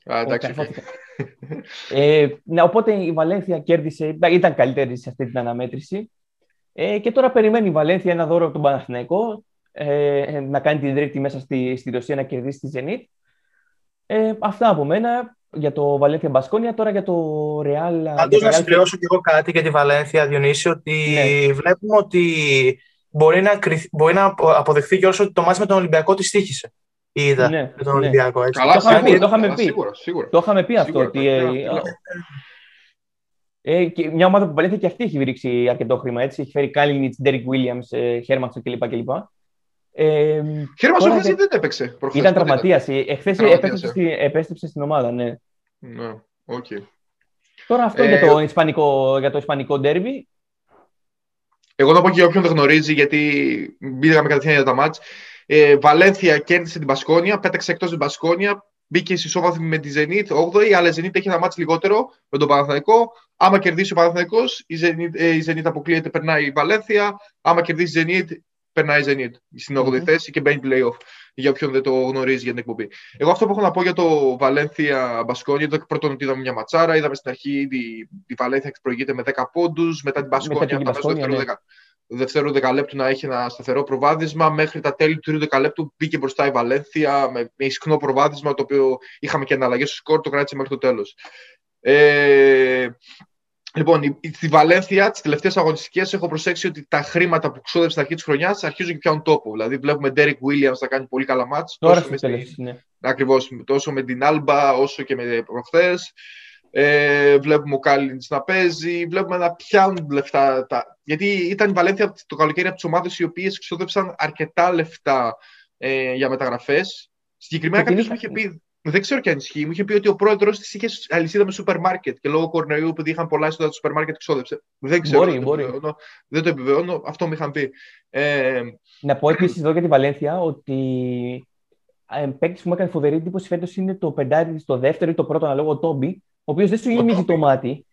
Speaker 1: Α, εντάξει.
Speaker 2: ε, ναι, οπότε η Βαλένθια κέρδισε, ήταν καλύτερη σε αυτή την αναμέτρηση. Ε, και τώρα περιμένει η Βαλένθια ένα δώρο από τον Παναθηναϊκό ε, να κάνει την τρίτη μέσα στη, στη Ρωσία να κερδίσει τη Zenit. Ε, αυτά από μένα για το Βαλένθια Μπασκόνια, τώρα για το Real.
Speaker 3: Πάντως να συμπληρώσω και εγώ κάτι για τη Βαλένθια, Διονύση, ότι ναι. βλέπουμε ότι μπορεί να, μπορεί να αποδειχθεί και όσο ότι το ματς με τον Ολυμπιακό ατύχησε. Είδα ναι, με τον ναι. Ολυμπιακό. Έτσι.
Speaker 1: Καλά,
Speaker 2: το
Speaker 1: είχαμε
Speaker 2: πει, το είχαμε
Speaker 1: πει. Σίγουρα, σίγουρα.
Speaker 2: Το είχαμε πει αυτό. Ότι, ε, ε, και μια ομάδα που Βαλένθια και αυτή έχει ρίξει αρκετό χρήμα. Έτσι. Έχει φέρει Κάλινιτς, Ντέρικ Ουίλιαμς, Χέρμανσον κλπ. κλπ.
Speaker 1: Ε, Χέρμανσον δεν έπαιξε
Speaker 2: προχθές. Ήταν τραυματίας. Εχθές επέστρεψε, στην ομάδα, ναι.
Speaker 1: Ναι, okay.
Speaker 2: Τώρα αυτό ε, για, το ισπανικό, για το ισπανικό ντέρμπι.
Speaker 1: Εγώ να πω και για όποιον δεν γνωρίζει, γιατί μπήκαμε κατευθείαν για τα μάτς. Ε, Βαλένθια κέρδισε την Πασκόνια, πέταξε εκτός την Πασκόνια, μπήκε στη σόβαθμη με τη Zenit 8η, αλλά η Zenit έχει ένα μάτς λιγότερο με τον Παναθηναϊκό. Άμα κερδίσει ο Παναθηναϊκός, η Zenit, ε, η Zenit αποκλείεται, περνάει η Βαλένθια. Άμα κερδίσει η Zenit, περνάει η Zenit στην 8η mm-hmm. θέση και μπαίνει playoff. για όποιον δεν το γνωρίζει για την εκπομπή. Εγώ αυτό που έχω να πω για το Βαλένθια Μπασκόνια, ήταν πρώτον ότι είδαμε μια ματσάρα, είδαμε στην αρχή τη, η Βαλένθια προηγείται με 10 πόντους, μετά την Μπασκόνια, μετά το δεύτερο, ναι. Δεύτερο δεκαλέπτου να έχει ένα σταθερό προβάδισμα. Μέχρι τα τέλη του τρίτου δεκαλέπτου μπήκε μπροστά η Βαλένθια με, με ισχνό προβάδισμα, το οποίο είχαμε και αναλλαγέ στο σκορ, το κράτησε μέχρι το τέλος. Ε, Λοιπόν, στη Βαλένθια, τις τελευταίες αγωνιστικές, έχω προσέξει ότι τα χρήματα που ξόδεψε στην αρχή της χρονιάς αρχίζουν και πιάνουν τόπο. Δηλαδή, βλέπουμε Derek Williams να κάνει πολύ καλά μάτς.
Speaker 2: Τώρα στη ναι.
Speaker 1: Ακριβώς, τόσο με την Alba όσο και με προχθές. Ε, βλέπουμε ο Κάλιν να παίζει, βλέπουμε να πιάνουν λεφτά. Τα... Γιατί ήταν η Βαλένθια το καλοκαίρι από τις ομάδες οι οποίες ξόδεψαν αρκετά λεφτά ε, για μεταγραφές. Συγκεκριμένα κάποιος μου είχε πει δεν ξέρω και αν ισχύει. Μου είχε πει ότι ο πρόεδρος της είχε αλυσίδα με σούπερ μάρκετ και λόγω κορονοϊού, επειδή είχαν πολλά έσοδα στο σούπερ μάρκετ, ξόδεψε. Δεν ξέρω.
Speaker 2: Μπορεί, δεν, μπορεί.
Speaker 1: Το δεν το επιβεβαιώνω. Αυτό μου είχαν πει. Ε,
Speaker 2: να πω επίσης εδώ για τη Βαλένθια ότι ε, παίκτης που μου έκανε φοβερή εντύπωση φέτος είναι το πεντάρι, το δεύτερο ή το πρώτο αναλόγω, ο Τόμπι, ο οποίος δεν σου γεμίζει το μάτι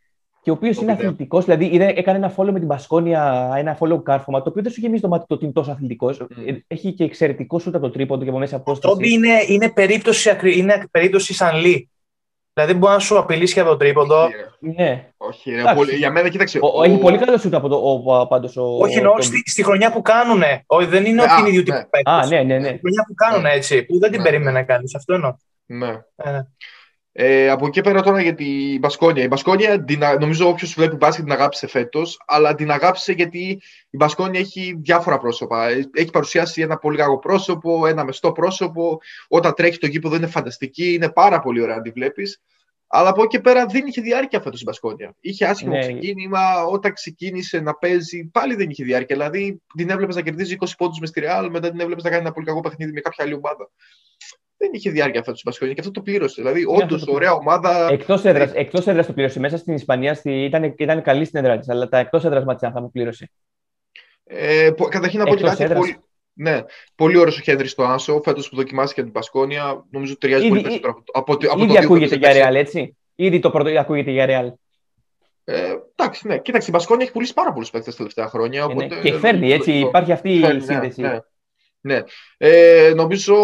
Speaker 2: και ο οποίος είναι αθλητικός. Δηλαδή είδε, έκανε ένα follow με την Πασκόνια, ένα follow κάρφωμα, το οποίο δεν σου γεμίζει το μάτι το ότι είναι τόσο αθλητικός. Mm. Έχει και εξαιρετικό σούτα το τρίποντο και από μέσα απόσταση.
Speaker 3: Το είναι, είναι, περίπτωση, είναι περίπτωση σαν λί. Δηλαδή μπορεί να σου απειλήσει και από το τρίποντο.
Speaker 2: Ναι.
Speaker 1: Όχι, ρε, πολύ, για μένα κοίταξε.
Speaker 2: Ο, ο, έχει πολύ καλό σούτα από το ο, πάντως, ο,
Speaker 3: Όχι, εννοώ στη, στη, χρονιά που κάνουν. Όχι, δεν είναι ναι, ότι είναι ίδιο τύπο
Speaker 2: Α, ναι, ναι, ναι.
Speaker 3: Στη χρονιά που κάνουν έτσι, που δεν την ναι. περίμενε κανείς. Αυτό εννοώ.
Speaker 1: Ναι. Ε, ε, από εκεί πέρα τώρα για την Μπασκόνια. Η Μπασκόνια, νομίζω όποιος βλέπει μπάσκετ την αγάπησε φέτος, αλλά την αγάπησε γιατί η Μπασκόνια έχει διάφορα πρόσωπα. Έχει παρουσιάσει ένα πολύ κακό πρόσωπο, ένα μεστό πρόσωπο. Όταν τρέχει το γήπεδο είναι φανταστική, είναι πάρα πολύ ωραία να τη βλέπεις. Αλλά από εκεί πέρα δεν είχε διάρκεια φέτος η Μπασκόνια. Είχε άσχημο ναι. ξεκίνημα. Όταν ξεκίνησε να παίζει, πάλι δεν είχε διάρκεια. Δηλαδή την έβλεπες να κερδίζει 20 πόντους μες στη Ρεάλ, μετά την έβλεπες να κάνει ένα πολύ κακό παιχνίδι με κάποια άλλη ομάδα δεν είχε διάρκεια αυτό του Μπασκόνια και αυτό το πλήρωσε. Δηλαδή, όντως, ωραία ομάδα.
Speaker 2: Εκτός έδρα εκτός έδρας το πλήρωσε. Μέσα στην Ισπανία στη, ήταν, ήταν καλή στην έδρα της, αλλά τα εκτός έδρας μάτια θα μου πλήρωσε.
Speaker 1: Ε, καταρχήν να πω και κάτι. Πολύ, ναι, πολύ ωραίο ο Χένρι στο Άσο. Φέτος που δοκιμάστηκε την Πασκόνια, νομίζω ταιριάζει πολύ περισσότερο από, από,
Speaker 2: από ήδη το ακούγεται για Ρεάλ, έτσι; Ήδη το πρώτο ακούγεται για Ρεάλ.
Speaker 1: Ε, εντάξει, ναι. Κοίταξε, η Πασκόνια έχει πουλήσει πάρα πολλούς παίκτες τα τελευταία χρόνια.
Speaker 2: Ε, ναι. Και φέρνει, έτσι. Υπάρχει αυτή η ναι, σύνδεση. Ναι,
Speaker 1: ναι. Ε, νομίζω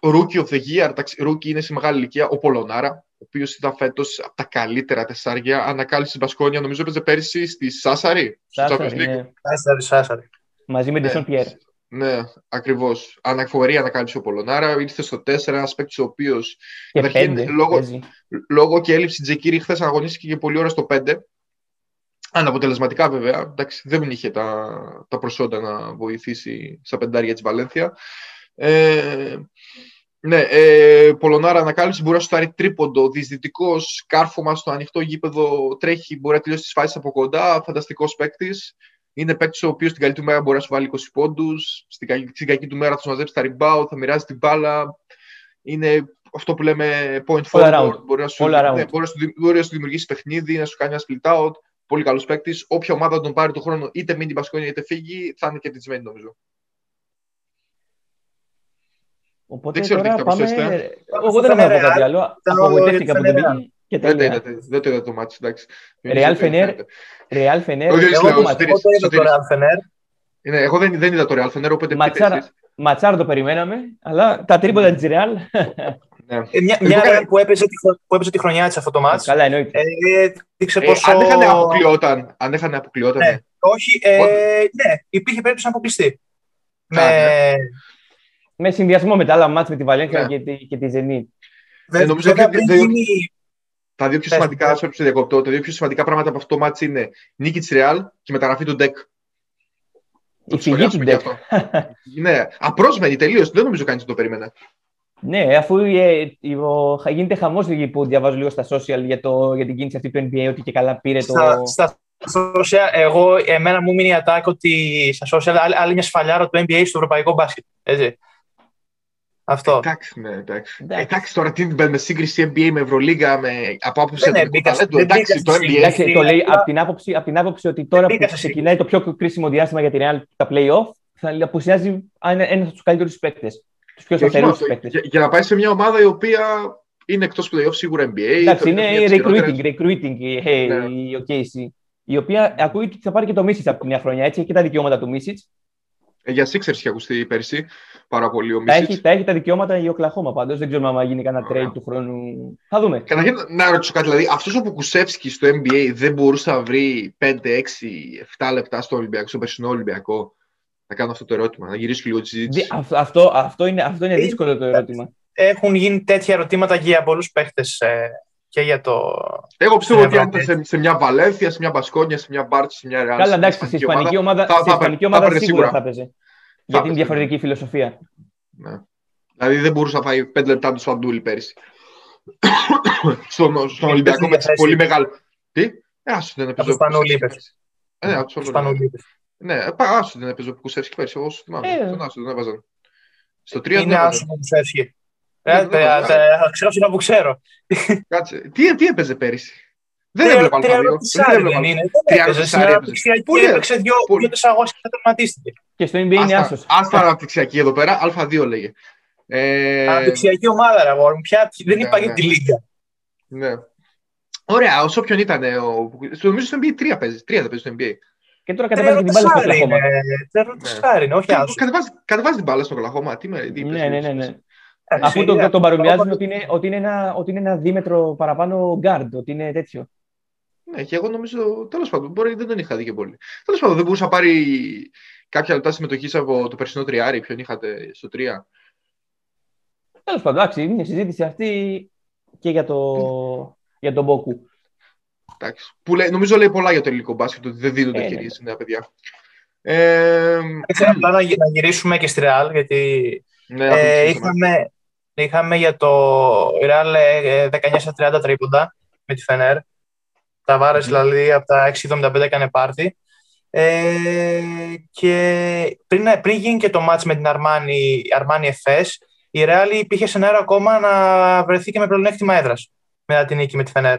Speaker 1: Rookie of the Year, Rookie είναι σε μεγάλη ηλικία, ο Πολωνάρα, ο οποίος ήταν φέτος από τα καλύτερα τεσσάρια. Ανακάλυψε στην Πασκόνια, νομίζω έπαιζε πέρυσι στη Σάσαρη.
Speaker 2: Σάσαρη, ναι.
Speaker 3: Σάσαρη, Σάσαρη.
Speaker 2: Μαζί με τον Πιέρ.
Speaker 1: Ναι, ακριβώς. Αναφορή ανακάλυψε ο Πολωνάρα. Ήρθε στο 4, ένας παίκτης ο οποίος. Λόγω, λόγω και έλλειψη Τζεκίρη, χθες αγωνίστηκε και πολύ ώρα στο 5. Αναποτελεσματικά βέβαια. Εντάξει, δεν είχε τα, τα προσόντα να βοηθήσει στα πεντάρια της Βαλένθια. Ε, ναι, ε, Πολωνάρα ανακάλυψη μπορεί να σουτάρει τρίποντο, διεισδυτικός, κάρφωμα στο ανοιχτό γήπεδο, τρέχει, μπορεί να τελειώσει τις φάσεις από κοντά. Φανταστικός παίκτης. Είναι παίκτης ο οποίος στην καλή του μέρα μπορεί να σου βάλει 20 πόντους, στην, καλή, στην κακή του μέρα θα σου μαζέψει τα rebound, θα μοιράζει την μπάλα. Είναι αυτό που λέμε point forward. Μπορεί να, σου, ναι, μπορεί να σου δημιουργήσει παιχνίδι, να σου κάνει ένα split out πολύ καλός παίκτης. Όποια ομάδα τον πάρει τον χρόνο, είτε μείνει την Πασκόνια είτε φύγει, θα είναι κερδισμένη νομίζω.
Speaker 2: Οπότε δεν ξέρω τι θα προσθέσετε. Εγώ δεν έχω κάτι άλλο. Απογοητεύτηκα από την πήγη.
Speaker 1: Και δεν, το είδατε, δεν το είδατε το μάτι, εντάξει.
Speaker 2: Ρεάλ Φενέρ. Ρεάλ Φενέρ.
Speaker 1: Εγώ δεν, δεν είδα το Ρεάλ Φενέρ, οπότε
Speaker 2: Ματσάρα το περιμέναμε, αλλά τα τρίποτα της Ρεάλ
Speaker 3: ναι. Ε, μια μια Ρεάλ που, έπαιζε τη, που έπαιζε τη χρονιά της αυτό το μάτς.
Speaker 2: Καλά, εννοείται.
Speaker 3: Ε, δείξε πόσο...
Speaker 1: αν είχαν αποκλειόταν. Αν είχαν αποκλειόταν. Ναι.
Speaker 3: ναι. Όχι, ε, ναι, υπήρχε περίπτωση να αποκλειστεί. Με... Ναι.
Speaker 2: με συνδυασμό με τα άλλα μάτς με τη Βαλένθια ναι. και, τη, και τη Ζενή.
Speaker 1: Δεν, νομίζω ότι τα δύο πιο σημαντικά, σε διακοπτώ, τα δύο πιο σημαντικά πράγματα από αυτό το μάτς είναι νίκη της Ρεάλ και μεταγραφή του Ντεκ.
Speaker 2: Η φυγή του Ντεκ.
Speaker 1: ναι, απρόσμενη τελείως. Δεν νομίζω κανείς το περίμενε.
Speaker 2: Ναι, αφού ε, ο, γίνεται χαμός που διαβάζω λίγο στα social για, το, για την κίνηση αυτή του NBA, ότι και καλά πήρε το.
Speaker 3: Στα, στα social, εγώ, εμένα μου μείνει η attack ότι στα social άλλη μια σφαλιάρα του NBA στο ευρωπαϊκό μπάσκετ. Έτσι. Αυτό.
Speaker 1: Εντάξει, ναι, εντάξει. εντάξει. τώρα τι με σύγκριση NBA με Ευρωλίγα, με, από άποψη ναι, ναι, εντάξει, το NBA.
Speaker 2: Εντάξει, το λέει από την, άποψη, από την άποψη ότι τώρα που ξεκινάει το πιο κρίσιμο διάστημα για την Real, τα play-off, θα απουσιάζει ένας από τους καλύτερους παίκτες τους πιο σταθερούς παίκτες.
Speaker 1: Για, για, να πάει σε μια ομάδα η οποία είναι εκτός playoff σίγουρα NBA.
Speaker 2: Εντάξει, είναι recruiting, recruiting hey, ναι. η OKC. Η οποία ακούγεται ότι θα πάρει και το Μίσιτ από τη μια χρονιά, έτσι, και τα δικαιώματα του Μίσιτ.
Speaker 1: Ε, για Sixers είχε ακουστεί πέρσι. πάρα πολύ ο
Speaker 2: Τα έχει, τα έχει τα δικαιώματα η Οκλαχώμα πάντως. Δεν ξέρουμε αν γίνει κανένα trade του χρόνου. Θα δούμε.
Speaker 1: Καταρχήν, να ρωτήσω κάτι. Δηλαδή, αυτός ο Πουκουσεύσκι στο NBA δεν μπορούσε να βρει 5, 6, 7 λεπτά στο Ολυμπιακό, στο περσινό Ολυμπιακό. Να κάνω αυτό το ερώτημα, να γυρίσω λίγο τη συζήτηση.
Speaker 2: Αυτό, αυτό, είναι, αυτό είναι δύσκολο το ερώτημα.
Speaker 3: Έχουν γίνει τέτοια ερωτήματα και για πολλούς παίχτες ε, και για το.
Speaker 1: Εγώ πιστεύω ότι αν ήταν σε, σε, μια Βαλένθια, σε μια Μπασκόνια, σε μια Μπάρτσα, σε μια Ρεάλ.
Speaker 2: Καλά, εντάξει, στην Ισπανική ομάδα, θα, θα, θα, σίγουρα, σίγουρα θα παίζει. Γιατί είναι διαφορετική φιλοσοφία.
Speaker 1: Ναι. Δηλαδή δεν μπορούσε να φάει 5 λεπτά του Φαντούλη πέρυσι. στον, στον Ολυμπιακό με τις πολύ μεγάλε. Τι; Ε, άσου δεν έπαιζε.
Speaker 3: Ναι,
Speaker 1: από τους Σπανούλη. Ναι, άσου δεν έπαιζε ο Κουσεύσκι πέρυσι. Εγώ σου θυμάμαι. Ε. Τον άσου δεν έβαζαν. Στο 3
Speaker 3: Είναι άσου ο Κουσεύσκι. Θα ξέρω σειρά που ξέρω.
Speaker 1: Κάτσε. Τι, τι έπαιζε πέρυσι; Δεν έβλεπα Αλφα 2.
Speaker 3: Δεν είναι. Πολύ έπαιξε δύο-τέσσερα αγώνες και τερματίστηκε.
Speaker 2: Και στο NBA είναι άσος.
Speaker 1: Άστα αναπτυξιακή εδώ πέρα, Α2 λέγε.
Speaker 3: Ε... Αναπτυξιακή ομάδα, ρε αγόρι πια δεν είπα για τη Λίγκα.
Speaker 1: Ναι. Ωραία, όσο ποιον ήταν. Ο... Νομίζω στο NBA 3 παίζεις. 3 δεν παίζεις στο NBA.
Speaker 2: Και τώρα κατεβάζει την μπάλα στο Κλαχώμα.
Speaker 3: Τερματιστάρι είναι, όχι άσο.
Speaker 1: Κατεβάζει την μπάλα στο Κλαχώμα. Τι με.
Speaker 2: Ναι, ναι, ναι. Αφού το, τον παρομοιάζουν ότι είναι, ότι, είναι ένα, ότι είναι ένα δίμετρο παραπάνω guard, ότι είναι τέτοιο.
Speaker 1: Ναι, και εγώ νομίζω, τέλος πάντων, μπορεί δεν τον είχα δει και πολύ. Τέλος πάντων, δεν μπορούσα να πάρει κάποια λεπτά συμμετοχής από το περσινό τριάρι, ποιον είχατε στο τρία.
Speaker 2: Τέλος πάντων, εντάξει, είναι συζήτηση αυτή και για, το, για τον Μπόκου.
Speaker 1: Εντάξει. Που λέει, νομίζω λέει πολλά για το ελληνικό μπάσκετ, ότι δεν δίνονται ε, ευκαιρίες ναι. νέα παιδιά. Ε,
Speaker 3: Θέλω να, να γυρίσουμε και στη Ρεάλ, γιατί ναι, ε, είχαμε, είχαμε για το Ρεάλ 19-30 τρίποντα με τη Φενέρ. Τα βάρες δηλαδή από τα 6.75 έκανε πάρτι. Ε, και πριν, πριν γίνει και το μάτς με την Αρμάνι, Αρμάνι FS, η Real υπήρχε σενάριο ακόμα να βρεθεί και με πλεονέκτημα έδρας μετά την νίκη με τη Φενέρ.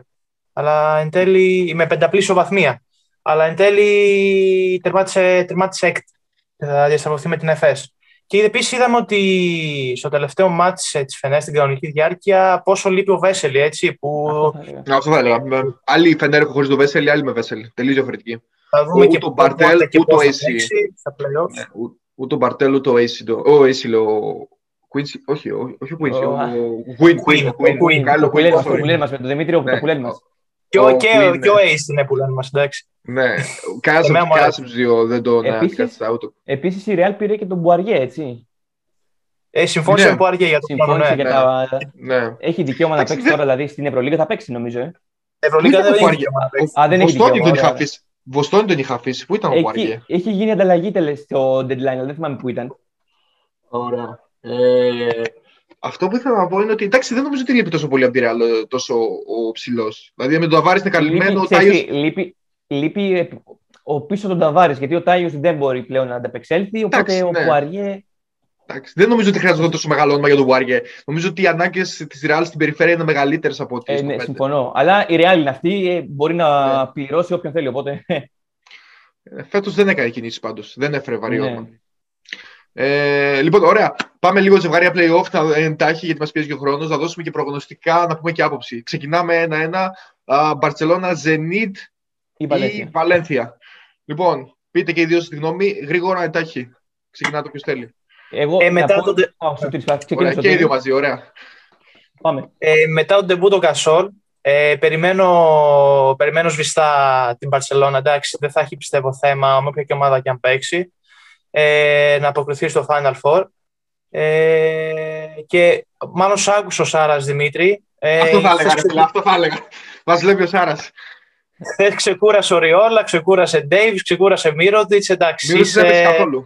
Speaker 3: Αλλά εν τέλει, με πενταπλή ισοβαθμία. Αλλά εν τέλει τερμάτισε, τερμάτισε έκτη. Θα διασταυρωθεί με την FS. Και επίσης είδαμε ότι στο τελευταίο μάτς της Φενέρ στην κανονική διάρκεια πόσο λείπει ο Βέσελη, έτσι. Που...
Speaker 1: Ναι, αυτό θα έλεγα. Άλλοι Φενέρ χωρί το Βέσελη, άλλοι με Βέσελη. Τελείως διαφορετική.
Speaker 3: Θα δούμε και
Speaker 1: το Μπαρτέλ, ούτε το AC. Ούτε ο Μπαρτέλ, ούτε ο AC. Ο AC, ο Quincy, όχι, όχι ο Quincy, ο Quinn.
Speaker 2: Ο Quinn μας, με τον Δημήτρη, ο ναι. Πουλέν μας.
Speaker 3: Και ο Ace είναι που λένε μας, εντάξει.
Speaker 1: Ναι, κανένας από τους δύο δεν τον
Speaker 2: κάθεσα ούτε. Επίσης η Real πήρε και τον Μπουαριέ, έτσι.
Speaker 3: Ε, συμφώνησε ναι. με Μπουαριέ για το
Speaker 2: χρόνο, ναι. Τα... ναι. Έχει δικαίωμα να παίξει τώρα, δηλαδή στην Ευρωλίγα θα παίξει νομίζω. Ε.
Speaker 3: Ευρωλίγα δεν έχει δικαίωμα
Speaker 2: Α, δεν έχει δικαίωμα.
Speaker 1: Βοστόνι τον είχα αφήσει. Πού ήταν ο Μπουαριέ.
Speaker 2: Έχει γίνει ανταλλαγή στο deadline, αλλά δεν θυμάμαι πού ήταν.
Speaker 1: Ωραία. Ε, αυτό που ήθελα να πω είναι ότι εντάξει, δεν νομίζω ότι λείπει τόσο πολύ από τη Ρεάλ τόσο ο ψηλός. Δηλαδή με τον Ταβάρης είναι καλυμμένο.
Speaker 2: Λείπει, Τάιος... λείπει, λείπει ο πίσω τον Ταβάρης γιατί ο Τάιος δεν μπορεί πλέον να ανταπεξέλθει. Οπότε εντάξει, ο ναι. Πουαριέ.
Speaker 1: Εντάξει, δεν νομίζω ότι χρειάζεται τόσο μεγάλο όνομα για τον Πουαριέ. Νομίζω ότι οι ανάγκες της Ρεάλ στην περιφέρεια είναι μεγαλύτερες από ό,τι.
Speaker 2: Ε, ναι, συμφωνώ. Αλλά η Ρεάλ είναι αυτή, ε, μπορεί να ναι. πληρώσει όποιον θέλει. Οπότε... Ε,
Speaker 1: Φέτος δεν έκανε κινήσεις πάντως. Δεν έφερε βαρύ ναι. Ε, λοιπόν, ωραία. Πάμε λίγο ζευγάρια playoff, θα εντάχει γιατί μας πιέζει και ο χρόνος. Να δώσουμε και προγνωστικά, να πούμε και άποψη. Ξεκινάμε ένα-ένα. Μπαρσελόνα, Zenit ή Βαλένθια. Λοιπόν, πείτε και οι δύο στη γνώμη. Γρήγορα εντάχει. Ξεκινάτε όποιο θέλει.
Speaker 2: Εγώ ε, μετά πω... το...
Speaker 1: ωραία, και οι δύο μαζί, ωραία.
Speaker 2: Πάμε.
Speaker 3: Ε, μετά τον τεμπούτο Κασόλ, ε, περιμένω, περιμένω σβηστά την Μπαρσελόνα. Εντάξει, δεν θα έχει πιστεύω θέμα με όποια και ομάδα και αν παίξει ε, να αποκριθεί στο Final Four. Ε, και μάλλον σ' άκουσε ο Σάρας Δημήτρη.
Speaker 1: Ε, αυτό θα έλεγα, ξεκου... αυτό θα έλεγα. Μας λέει ο Σάρας.
Speaker 3: Χθε ξεκούρασε ο Ριόλα, ξεκούρασε Ντέιβις, ξεκούρασε Μύρωτιτς, εντάξει.
Speaker 1: Μύρωτιτς δεν έπαιξε καθόλου.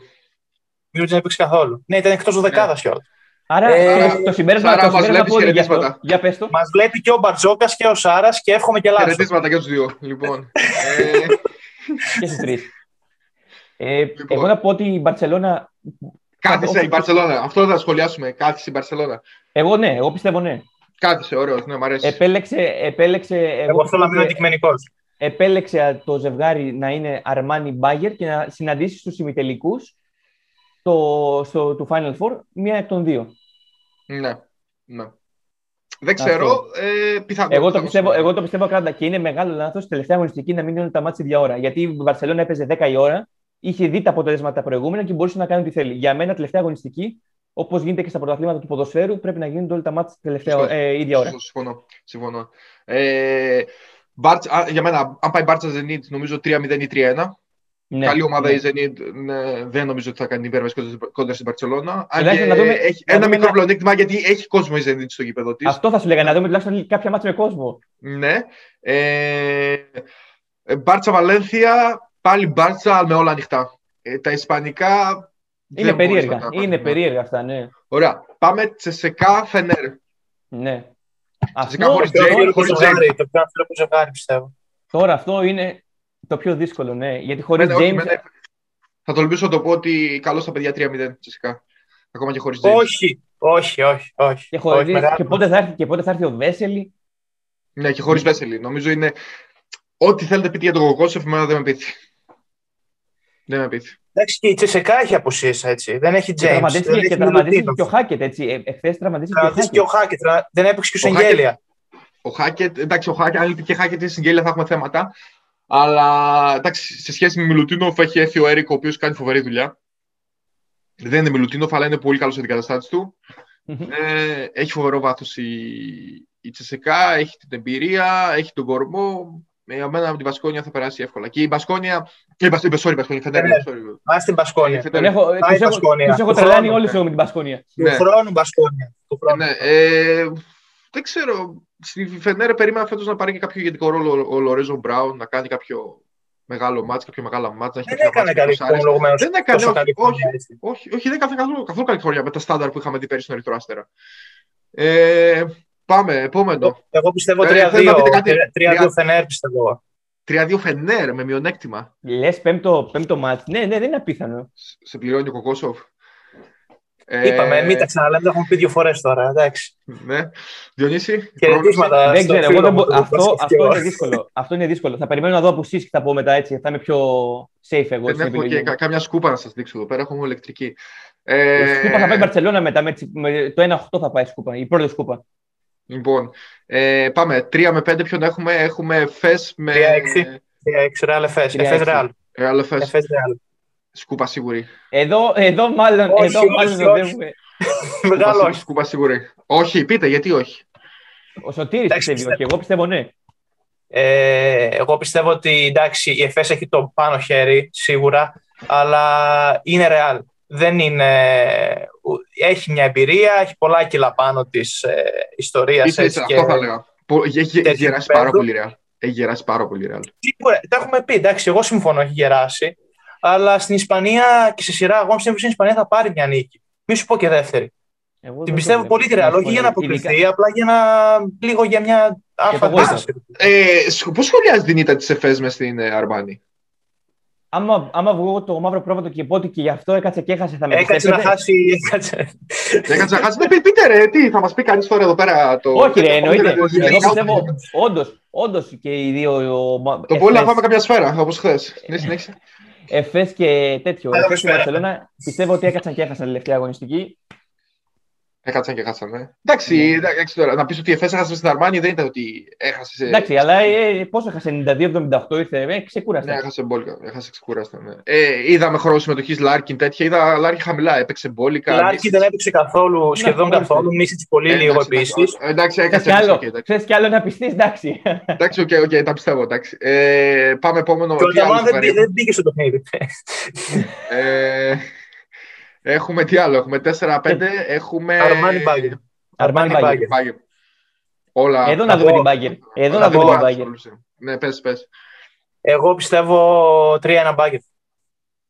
Speaker 3: Μύρωτιτς δεν έπαιξε καθόλου. Ναι, ήταν εκτός του δεκάδας κιόλας.
Speaker 2: Άρα ε, το συμπέρασμα
Speaker 1: Σάρα, μας βλέπεις χαιρετίσματα.
Speaker 2: Για πες το.
Speaker 3: Μας βλέπει και ο Μπαρτζόκας και ο Σάρας και εύχομαι και λάθος.
Speaker 1: Χαιρετίσματα και τους δύο, λοιπόν.
Speaker 2: και στους τρεις. Ε, λοιπόν. Εγώ να πω ότι η Μπαρσελόνα.
Speaker 1: Κάθισε η Μπαρσελόνα. Αυτό θα σχολιάσουμε. Κάθισε η Μπαρσελόνα.
Speaker 2: Εγώ ναι, εγώ πιστεύω ναι.
Speaker 1: Κάθισε, ωραίος, ναι, μου αρέσει.
Speaker 2: Επέλεξε. επέλεξε
Speaker 3: εγώ θέλω να μείνω αντικειμενικός.
Speaker 2: Επέλεξε το ζευγάρι να είναι Αρμάνι Μπάγκερ και να συναντήσεις στου ημιτελικούς το, στο, του Final Four μία εκ των δύο.
Speaker 1: Ναι, ναι. Δεν ξέρω. Ε, πιθανό,
Speaker 2: εγώ, το πιστεύω, εγώ το πιστεύω κράτα και είναι μεγάλο λάθος τελευταία αγωνιστική να μην είναι τα μάτια δύο ώρα. Γιατί η Βαρσελόνα έπαιζε 10 η ώρα είχε δει τα αποτελέσματα τα προηγούμενα και μπορούσε να κάνει ό,τι θέλει. Για μένα, τελευταία αγωνιστική Όπως γίνεται και στα πρωταθλήματα του ποδοσφαίρου, πρέπει να γίνονται όλα τα μάτια τελευταία ε, ίδια ώρα.
Speaker 1: Συμφωνώ. συμφωνώ. Ε, Μπάρτσα, για μένα, αν πάει Μπάρτσα Zenit, νομίζω 3-0 ή 3-1. Ναι, Καλή ομάδα ναι. η Zenit. Ναι, δεν νομίζω ότι θα κάνει υπέρβαση κοντά στην Παρσελόνα. Αν δούμε, έχει ένα μικρό πλεονέκτημα γιατί έχει κόσμο η Zenit στο γήπεδο της.
Speaker 2: Αυτό θα σου λέγα, να δούμε τουλάχιστον κάποια μάτια με κόσμο.
Speaker 1: Ναι. Ε, Μπάρτσα Βαλένθια, πάλι Μπάρτσα με όλα ανοιχτά. Ε, τα ισπανικά.
Speaker 2: Είναι περίεργα. Είναι περίεργα αυτά, ναι.
Speaker 1: Ωραία. Πάμε Τσεσεκά Φενέρ.
Speaker 2: Ναι.
Speaker 1: Τσεσεκά χωρίς Τζέι.
Speaker 3: Το πιο άνθρωπο ζευγάρι, πιστεύω.
Speaker 2: Τώρα αυτό είναι το πιο δύσκολο, ναι. Γιατί χωρίς James...
Speaker 1: Θα τολμήσω να το πω ότι καλό στα παιδιά 3-0 φυσικά. Ακόμα και χωρίς James.
Speaker 3: Όχι, όχι, όχι. όχι.
Speaker 2: Και, χωρίς... όχι και, πότε θα έρθει, και πότε θα έρθει ο Βέσελη;
Speaker 1: Ναι, και χωρίς Βέσελη. Νομίζω είναι. Ό,τι θέλετε πείτε για τον Κοκόσεφ, εμένα δεν με πείθει. Δεν με πείθει.
Speaker 3: Εντάξει, και η Τσεσεκά έχει αποσίε έτσι. Δεν έχει James.
Speaker 2: Τραυματίστηκε και τραυματίστηκε και ο Χάκετ έτσι. Εχθές τραυματίστηκε
Speaker 3: και ο Χάκετ. Δεν έπαιξε και ο Σεγγέλια.
Speaker 1: Ο Χάκετ, εντάξει, ο Χάκετ, αν λείπει και Χάκετ ή Σεγγέλια θα έχουμε θέματα. Αλλά εντάξει, σε σχέση με Μιλουτίνοφ έχει έρθει ο Έρικ, ο οποίος κάνει φοβερή δουλειά. Δεν είναι Μιλουτίνοφ, αλλά είναι πολύ καλός αντικαταστάτη του. ε, έχει φοβερό βάθος η, η Τσεσεκά, έχει την εμπειρία, έχει τον κορμό. Ε, για μένα από την Πασκόνια θα περάσει εύκολα. Και η Μπασκόνια. Η sorry, Μπασκόνια. Φενέρ.
Speaker 3: Μα στην Πασκόνια. Τους
Speaker 2: έχω τρελάνει όλου με την Μπασκόνια.
Speaker 3: Του χρόνου Μπασκόνια.
Speaker 1: Ναι, ε, δεν ξέρω. Στη Φενέρ περίμενα φέτος να πάρει και κάποιο ηγετικό ρόλο ο Λορέζο Μπράουν, να κάνει κάποιο μεγάλο μάτς, κάποιο μεγάλα μάτς.
Speaker 3: Δεν έκανε καλή
Speaker 1: χρονιά. Δεν έκανε, όχι, όχι, όχι, όχι, δεν έκανε καθόλου, καθόλου καλή χρονιά με τα στάνταρ που είχαμε δει πέρυσι στον Ερυθρό Άστερα. Ε, πάμε, επόμενο.
Speaker 3: Εγώ πιστεύω 3-2 ε, Φενέρ, πιστεύω.
Speaker 1: 3-2 Φενέρ με μειονέκτημα.
Speaker 2: Λες πέμπτο, πέμπτο μάτς. Ναι, ναι, δεν είναι απίθανο.
Speaker 1: Σε πληρώνει ο Κοκόσοφ.
Speaker 3: Είπαμε, μην τα ξαναλέμε, το έχουμε πει δύο φορές τώρα. Εντάξει.
Speaker 1: Ναι. Διονύση.
Speaker 3: Χαιρετίσματα.
Speaker 2: Δεν ξέρω. Εγώ δεν αυτό, αυτό, είναι δύσκολο. αυτό είναι δύσκολο. Θα περιμένω να δω από εσεί και θα πω μετά έτσι. Θα είμαι πιο safe εγώ.
Speaker 1: Δεν έχω και κα, κάμια σκούπα να σας δείξω εδώ πέρα. Έχουμε ηλεκτρική.
Speaker 2: Ε... Η σκούπα θα πάει η Μπαρσελόνα μετά. Με, με το 1-8 θα πάει η σκούπα. Η πρώτη σκούπα.
Speaker 1: Λοιπόν, ε, πάμε. 3 με 5 ποιον έχουμε; Έχουμε Φες με.
Speaker 3: 3-6. 3-6 Real Φες. Εφές Real.
Speaker 1: Real Φες. Σκούπα σίγουρη.
Speaker 2: Εδώ, εδώ μάλλον,
Speaker 3: όχι,
Speaker 2: εδώ
Speaker 3: όχι,
Speaker 2: μάλλον
Speaker 3: όχι. Μεγάλο όχι.
Speaker 1: Σκούπα σίγουρη. Όχι, πείτε, γιατί όχι;
Speaker 2: Ο Σωτήρης πιστεύει όχι, εγώ πιστεύω ναι.
Speaker 3: Ε, εγώ πιστεύω ότι εντάξει, η ΕΦΕΣ έχει το πάνω χέρι, σίγουρα, αλλά είναι ρεάλ. Δεν είναι... Έχει μια εμπειρία, έχει πολλά κιλά πάνω της ε, ιστορίας.
Speaker 1: Είτε, έτσι, και... Αυτό θα λέγα. Έχει, έχει γεράσει πάρα πολύ ρεάλ. Έχει γεράσει πάρα πολύ ρεάλ.
Speaker 3: Τα έχουμε πει, εντάξει, εγώ συμφωνώ, έχει γεράσει αλλά στην Ισπανία και σε σειρά αγώνων στην Ισπανία θα πάρει μια νίκη. Μη σου πω και δεύτερη. Εγώ την πιστεύω πολύ τη όχι για να αποκριθεί, απλά για να. λίγο για μια άφαντη.
Speaker 1: Ε, Πώ σχολιάζει την ήττα της ΕΦΕΣ μες στην ε, Αρμάνη.
Speaker 2: Άμα, άμα βγω το μαύρο πρόβατο και πω ότι και γι' αυτό έκατσε και έχασε, θα με
Speaker 3: Έκατσε να χάσει. Έκατσε,
Speaker 1: έκατσε να χάσει. Ναι, πείτε ρε, τι θα μας πει κανείς τώρα εδώ πέρα. Το...
Speaker 2: Όχι, ρε, εννοείται. Εγώ πιστεύω, όντως και οι δύο.
Speaker 1: Το πολύ να φάμε κάποια σφαίρα, όπως χθες. Ναι, συνέχισε.
Speaker 2: Εφές και τέτοιο. Εφές και Βαρσελόνα πιστεύω ότι έκατσαν και έχασαν τελευταία αγωνιστική.
Speaker 1: Έκατσαν και έχασαν, ναι. Εντάξει, ναι. εντάξει τώρα, να πεις ότι η Εφέ έχασες στην Αρμάνη δεν ήταν ότι έχασες.
Speaker 2: Εντάξει, αλλά ε, πόσο έχασε, 92-78 ήρθε, ε, ξεκούραστα.
Speaker 1: Ναι, έχασε μπόλικα, έχασε ξεκούραστα. Ναι. Ε, είδαμε χρόνο συμμετοχής Λάρκιν τέτοια, είδα Λάρκιν χαμηλά, έπαιξε μπόλικα.
Speaker 3: Λάρκιν δεν έπαιξε καθόλου, ναι, σχεδόν ναι, καθόλου, μίσησε πολύ ε, λίγο επίσης.
Speaker 1: Εντάξει, έκατσε.
Speaker 2: Θες κι άλλο να πειστείς, εντάξει.
Speaker 1: Εντάξει, ok, ok, τα πιστεύω, εντάξει. Ε, πάμε επόμενο.
Speaker 3: Και ο δεν πήγε στο παιχνίδι.
Speaker 1: Έχουμε τι άλλο, έχουμε 4-5, έχουμε...
Speaker 3: Αρμάνι Μπάγερν.
Speaker 2: Αρμάνι Μπάγερν.
Speaker 1: Όλα...
Speaker 2: Εδώ να δούμε την Μπάγερν. Εδώ να δούμε την Μπάγερν.
Speaker 1: Ναι, πες, πες.
Speaker 3: Εγώ πιστεύω 3-1 Μπάγερν.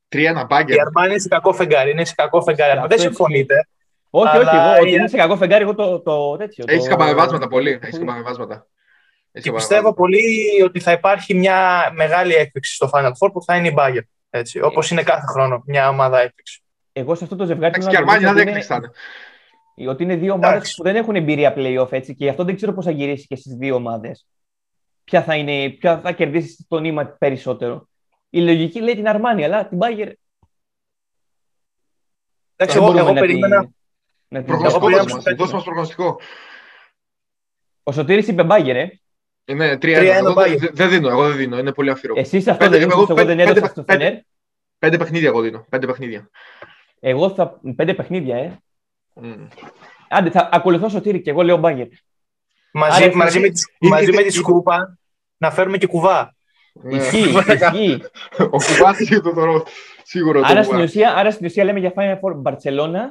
Speaker 1: 3-1 Μπάγερν.
Speaker 3: Η Αρμάνι είναι σε κακό φεγγάρι. Είναι σε κακό φεγγάρι. Δεν συμφωνείτε.
Speaker 2: Όχι, όχι, εγώ ότι είναι σε κακό φεγγάρι, εγώ το, το τέτοιο.
Speaker 1: Έχεις καμπανεβάσματα πολύ. Έχεις καμπανεβάσματα.
Speaker 3: Και πιστεύω πολύ ότι θα υπάρχει μια μεγάλη έκπληξη στο Final Four που θα είναι η Bayern. Όπως είναι κάθε χρόνο μια ομάδα έκπληξη
Speaker 2: εγώ σε αυτό το ζευγάρι.
Speaker 1: Εντάξει, και Αρμάνια δεν είναι
Speaker 2: Ότι είναι δύο ομάδες που δεν έχουν εμπειρία playoff έτσι και γι' αυτό δεν ξέρω πώς θα γυρίσει και στις δύο ομάδες. Ποια θα, είναι, ποια θα κερδίσει το νήμα περισσότερο. Η λογική λέει την Αρμάνια, αλλά την Μπάγκερ.
Speaker 3: Εντάξει, εγώ, εγώ περίμενα.
Speaker 1: Προγνωστικό, δώσε μας προγνωστικό.
Speaker 2: Ο Σωτήρης είπε Μπάγκερ, ε.
Speaker 1: Είναι 3-1. Δεν δίνω, εγώ δεν δίνω. Είναι πολύ αφηρό.
Speaker 2: Εσύ αυτό δεν δίνεις, εγώ δεν έδωσα στο Φενέρ.
Speaker 1: Πέντε παιχνίδια εγώ δίνω. Πέντε παιχνίδια.
Speaker 2: Εγώ θα. Πέντε παιχνίδια, ε. Mm. Άντε, θα ακολουθώ Σωτήρη και εγώ λέω Μπάγκερ.
Speaker 3: Μαζί, Άρα, μαζί, με, τη, μαζί με τη σκούπα να φέρουμε και κουβά.
Speaker 2: Ναι. Ισχύει, ισχύει.
Speaker 1: Ο κουβάς είναι το θεωρώ σίγουρο.
Speaker 2: Άρα, στην ουσία, άρα στην ουσία λέμε για Final Four Barcelona,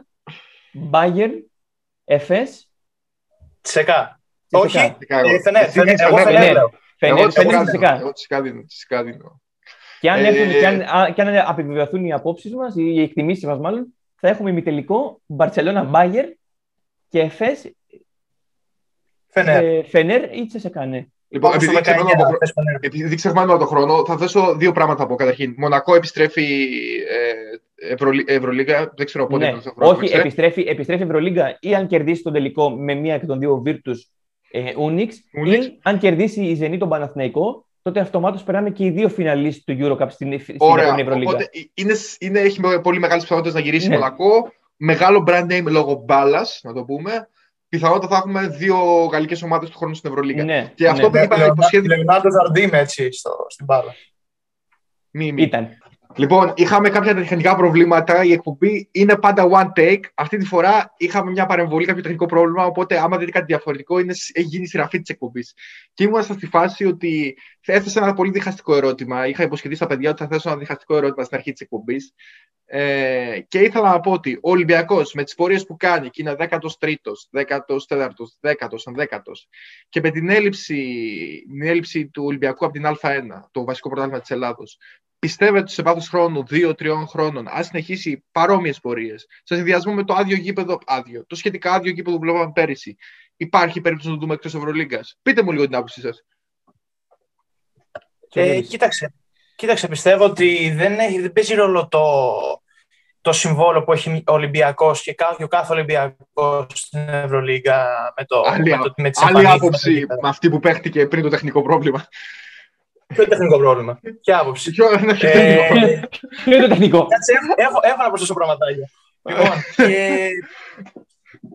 Speaker 2: Bayern, Efes.
Speaker 3: Τσεκά. Όχι, Φενέρ. Εγώ
Speaker 2: Φενέρ. Εγώ
Speaker 1: Τσεκά δίνω.
Speaker 2: Και αν, έρθουν, και αν, και αν επιβεβαιωθούν οι απόψεις μας, οι εκτιμήσεις μας μάλλον, θα έχουμε ημιτελικό Barcelona Bayern και Εφές.
Speaker 3: Φενέρ.
Speaker 2: Φενέρ ή Τσεσεκάνε.
Speaker 1: Λοιπόν, επειδή ξεχνάμε το χρόνο, θα θέσω δύο πράγματα από καταρχήν. Μονακό επιστρέφει ε, Ευρωλίγα, δεν ξέρω πότε
Speaker 2: ναι. θα χρόνο. Όχι, επιστρέφει, επιστρέφει Ευρωλίγα ή αν κερδίσει τον τελικό με μία και τον δύο Virtus ε, Unix, ή αν κερδίσει η Ζενή τον Παναθηναϊκό, τότε αυτομάτως περνάμε και οι δύο φιναλίστ του Eurocup στην, στην Ευρωλίγα. Οπότε
Speaker 1: είναι, είναι, έχει πολύ μεγάλες πιθανότητες να γυρίσει ναι. Μονακό. Μεγάλο brand name λόγω μπάλας, να το πούμε πιθανότατα θα έχουμε δύο γαλλικές ομάδες του χρόνου στην Ευρωλίγα.
Speaker 2: Ναι,
Speaker 1: και αυτό
Speaker 2: ναι.
Speaker 1: που είπα υποσχέδιο.
Speaker 3: Λεωνάρντος Ζαρντίν έτσι στο, στην μπάλα.
Speaker 1: Μη, μη. Ήταν. Λοιπόν, είχαμε κάποια τεχνικά προβλήματα. Η εκπομπή είναι πάντα one take. Αυτή τη φορά είχαμε μια παρεμβολή, κάποιο τεχνικό πρόβλημα. Οπότε, άμα δείτε κάτι διαφορετικό, είναι, έχει γίνει σειραφή της εκπομπής. Και ήμουν στη φάση ότι θα έθεσα ένα πολύ διχαστικό ερώτημα. Είχα υποσχεθεί στα παιδιά ότι θα θέσω ένα διχαστικό ερώτημα στην αρχή της εκπομπής. Ε, και ήθελα να πω ότι ο Ολυμπιακός με τις πορείες που κάνει και είναι 13ο, 14ο, 10ο, 11ο και με την έλλειψη, την έλλειψη του Ολυμπιακού από την Α1, το βασικό πρωτάθλημα της Ελλάδος, πιστεύετε ότι σε βάθος χρόνου, 2-3 χρόνων, αν συνεχίσει παρόμοιες πορείες, σε συνδυασμό με το άδειο γήπεδο, άδειο, το σχετικά άδειο γήπεδο που βλέπαμε πέρυσι, υπάρχει περίπτωση να το δούμε εκτός Ευρωλίγκας; Πείτε μου λίγο την άποψή σας.
Speaker 3: Ε, κοίταξε, κοίταξε, πιστεύω ότι δεν, έχει, δεν παίζει ρόλο το, το συμβόλο που έχει ο Ολυμπιακός και ο κάθε Ολυμπιακός στην Ευρωλίγκα με το.
Speaker 1: Άλλη, με το, με άλλη άποψη με αυτή που παίχτηκε πριν το τεχνικό πρόβλημα.
Speaker 3: Ποιο είναι το τεχνικό πρόβλημα; Ποια άποψη;
Speaker 1: Ποιο
Speaker 2: είναι το τεχνικό;
Speaker 3: Έχω, έχω να προσθέσω πραγματάκια. Λοιπόν, και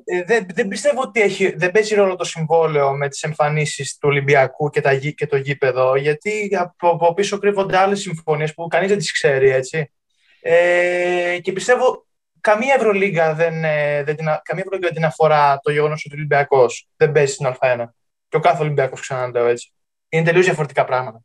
Speaker 3: ε, δεν, δεν πιστεύω ότι έχει, δεν παίζει ρόλο το συμβόλαιο με τις εμφανίσεις του Ολυμπιακού και, τα, και το γήπεδο, γιατί από, από πίσω κρύβονται άλλες συμφωνίες που κανείς δεν τις ξέρει, έτσι. Ε, και πιστεύω καμία Ευρωλίγα δεν, ε, δεν, την, καμία Ευρωλίγα δεν αφορά το γεγονός ότι ο Ολυμπιακός δεν παίζει στην Α1. Και ο κάθε Ολυμπιακός, ξαναλέω έτσι. Είναι τελείως διαφορετικά πράγματα.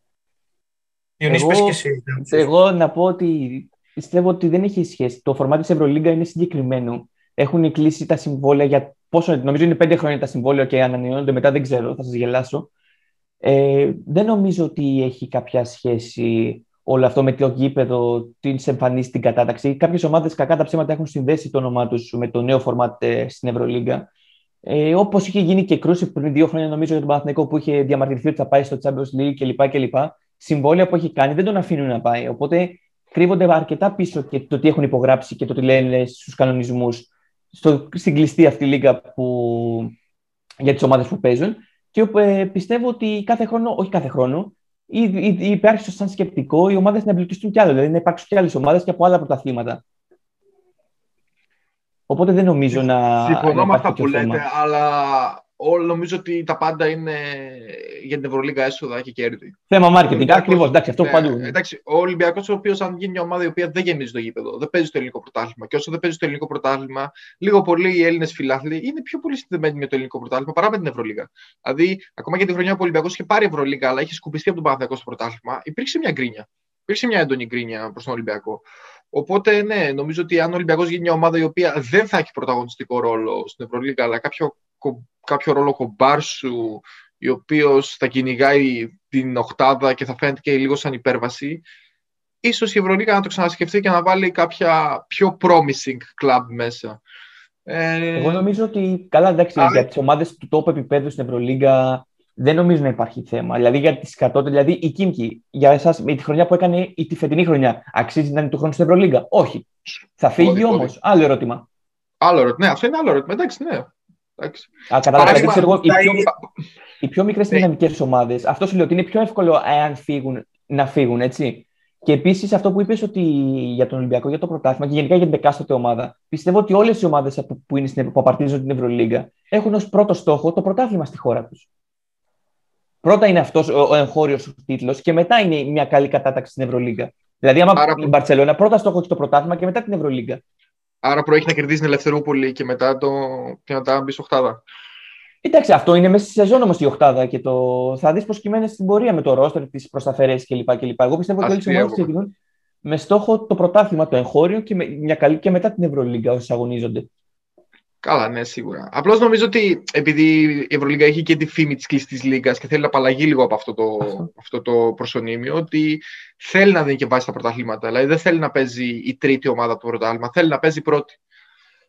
Speaker 2: Εγώ, και εσύ. Εγώ να πω ότι πιστεύω ότι δεν έχει σχέση. Το φορμάτι της Ευρωλίγκα είναι συγκεκριμένο. Έχουν κλείσει τα συμβόλαια για πόσο, νομίζω είναι πέντε χρόνια τα συμβόλαια και ανανεώνονται μετά, δεν ξέρω, θα σας γελάσω. Ε, δεν νομίζω ότι έχει κάποια σχέση όλο αυτό με το γήπεδο, τι εμφανίσει την κατάταξη. Κάποιες ομάδες, κακά τα ψέματα, έχουν συνδέσει το όνομά τους με το νέο φορμάτ ε, στην Ευρωλίγκα. Ε, Όπως είχε γίνει και κρούση πριν δύο χρόνια, νομίζω, για τον Παναθηναϊκό που είχε διαμαρτυρηθεί ότι θα πάει στο Champions League κλπ. κλπ. Συμβόλαια που έχει κάνει δεν τον αφήνουν να πάει. Οπότε κρύβονται αρκετά πίσω και το τι έχουν υπογράψει και το τι λένε στους κανονισμούς στην κλειστή αυτή λίγα που, για τις ομάδες που παίζουν. Και ε, πιστεύω ότι κάθε χρόνο, όχι κάθε χρόνο, ή, ή, ή υπάρχει σαν σκεπτικό οι ομάδες να εμπλουτιστούν κι άλλο, δηλαδή να υπάρξουν κι άλλες ομάδες και από άλλα πρωταθλήματα. Οπότε δεν νομίζω να.
Speaker 1: Συμφωνώ με αυτά που λέτε, αλλά όλο νομίζω ότι τα πάντα είναι για την Ευρωλίγα έσοδα και κέρδη.
Speaker 2: Θέμα marketing, ακριβώς. Εντάξει, αυτό
Speaker 1: ναι,
Speaker 2: παντού.
Speaker 1: Εντάξει, ο Ολυμπιακός, ο οποίος αν γίνει μια ομάδα η οποία δεν γεμίζει το γήπεδο, δεν παίζει το ελληνικό πρωτάθλημα. Και όσο δεν παίζει το ελληνικό πρωτάθλημα, λίγο πολύ οι Έλληνες φιλάθλοι είναι πιο πολύ συνδεμένοι με το ελληνικό πρωτάθλημα παρά με την Ευρωλίγα. Δηλαδή, ακόμα και τη χρονιά που ο Ολυμπιακός είχε πάρει Ευρωλίγα, αλλά είχε σκουπιστεί από τον Παναθηναϊκό στο πρωτάθλημα, υπήρξε μια γκρίνια. Υπήρξε μια έντονη γκρίνια προς τον Ολυμπιακό. Οπότε, ναι, νομίζω ότι αν ο Ολυμπιακός γίνει μια ομάδα η οποία δεν θα έχει πρωταγωνιστικό ρόλο στην Ευρωλίγα, αλλά κάποιο κάποιο ρόλο κομπάρσου, ο οποίος θα κυνηγάει την οχτάδα και θα φαίνεται και λίγο σαν υπέρβαση, ίσως η Ευρωλίγα να το ξανασκεφτεί και να βάλει κάποια πιο promising club μέσα.
Speaker 2: Ε... Εγώ νομίζω ότι, καλά εντάξει, Α... για τις ομάδες του τόπου επίπεδου στην Ευρωλίγα δεν νομίζω να υπάρχει θέμα. Δηλαδή για τις κατώτερες, δηλαδή η Κίμκι, για εσάς με τη χρονιά που έκανε η τη φετινή χρονιά, αξίζει να είναι του χρόνου στην Ευρωλίγα; Όχι. Θα φύγει όμως; Άλλο ερώτημα.
Speaker 1: Άλλο ερώτημα. Ναι, αυτό είναι άλλο ερώτημα. Εντάξει, ναι.
Speaker 2: Α, δηλαδή, ξέρω, οι, πιο, οι πιο μικρές ναι. δυναμικές ομάδες, αυτό σου λέω ότι είναι πιο εύκολο εάν φύγουν, να φύγουν, έτσι. Και επίσης αυτό που είπες ότι για τον Ολυμπιακό, για το πρωτάθλημα και γενικά για την εκάστοτε ομάδα, πιστεύω ότι όλες οι ομάδες που, που, που απαρτίζουν την Ευρωλίγκα έχουν ως πρώτο στόχο το πρωτάθλημα στη χώρα τους. Πρώτα είναι αυτός ο εγχώριος τίτλος και μετά είναι μια καλή κατάταξη στην Ευρωλίγκα. Δηλαδή, άμα Άρα... η Μπαρσελόνα πρώτα στόχο έχει το πρωτάθλημα και μετά την Ευρωλίγκα.
Speaker 1: Άρα προέχει να κερδίσει την Ελευθερούπολη και μετά, το... και μετά μπει στο οχτάδα.
Speaker 2: Εντάξει, αυτό είναι μέσα στη σεζόν όμω η οχτάδα και το... θα δεις πώς κυμαίνεται στην πορεία με το ρόστο, τις προσταφαιρέσει κλπ. Εγώ πιστεύω ότι όλε οι ομάδες ξεκινούν με στόχο το πρωτάθλημα, το εγχώριο και, με, μια καλή, και μετά την Ευρωλίγκα όσοι αγωνίζονται.
Speaker 1: Καλά, ναι, σίγουρα. Απλώς νομίζω ότι επειδή η Ευρωλίγκα έχει και τη φήμη της κλειστή λίγα και θέλει να απαλλαγεί λίγο από αυτό το, αυτό το προσωνύμιο, ότι θέλει να δίνει και βάση στα πρωταθλήματα. Δηλαδή δεν θέλει να παίζει η τρίτη ομάδα του πρωτάθλημα, θέλει να παίζει η πρώτη.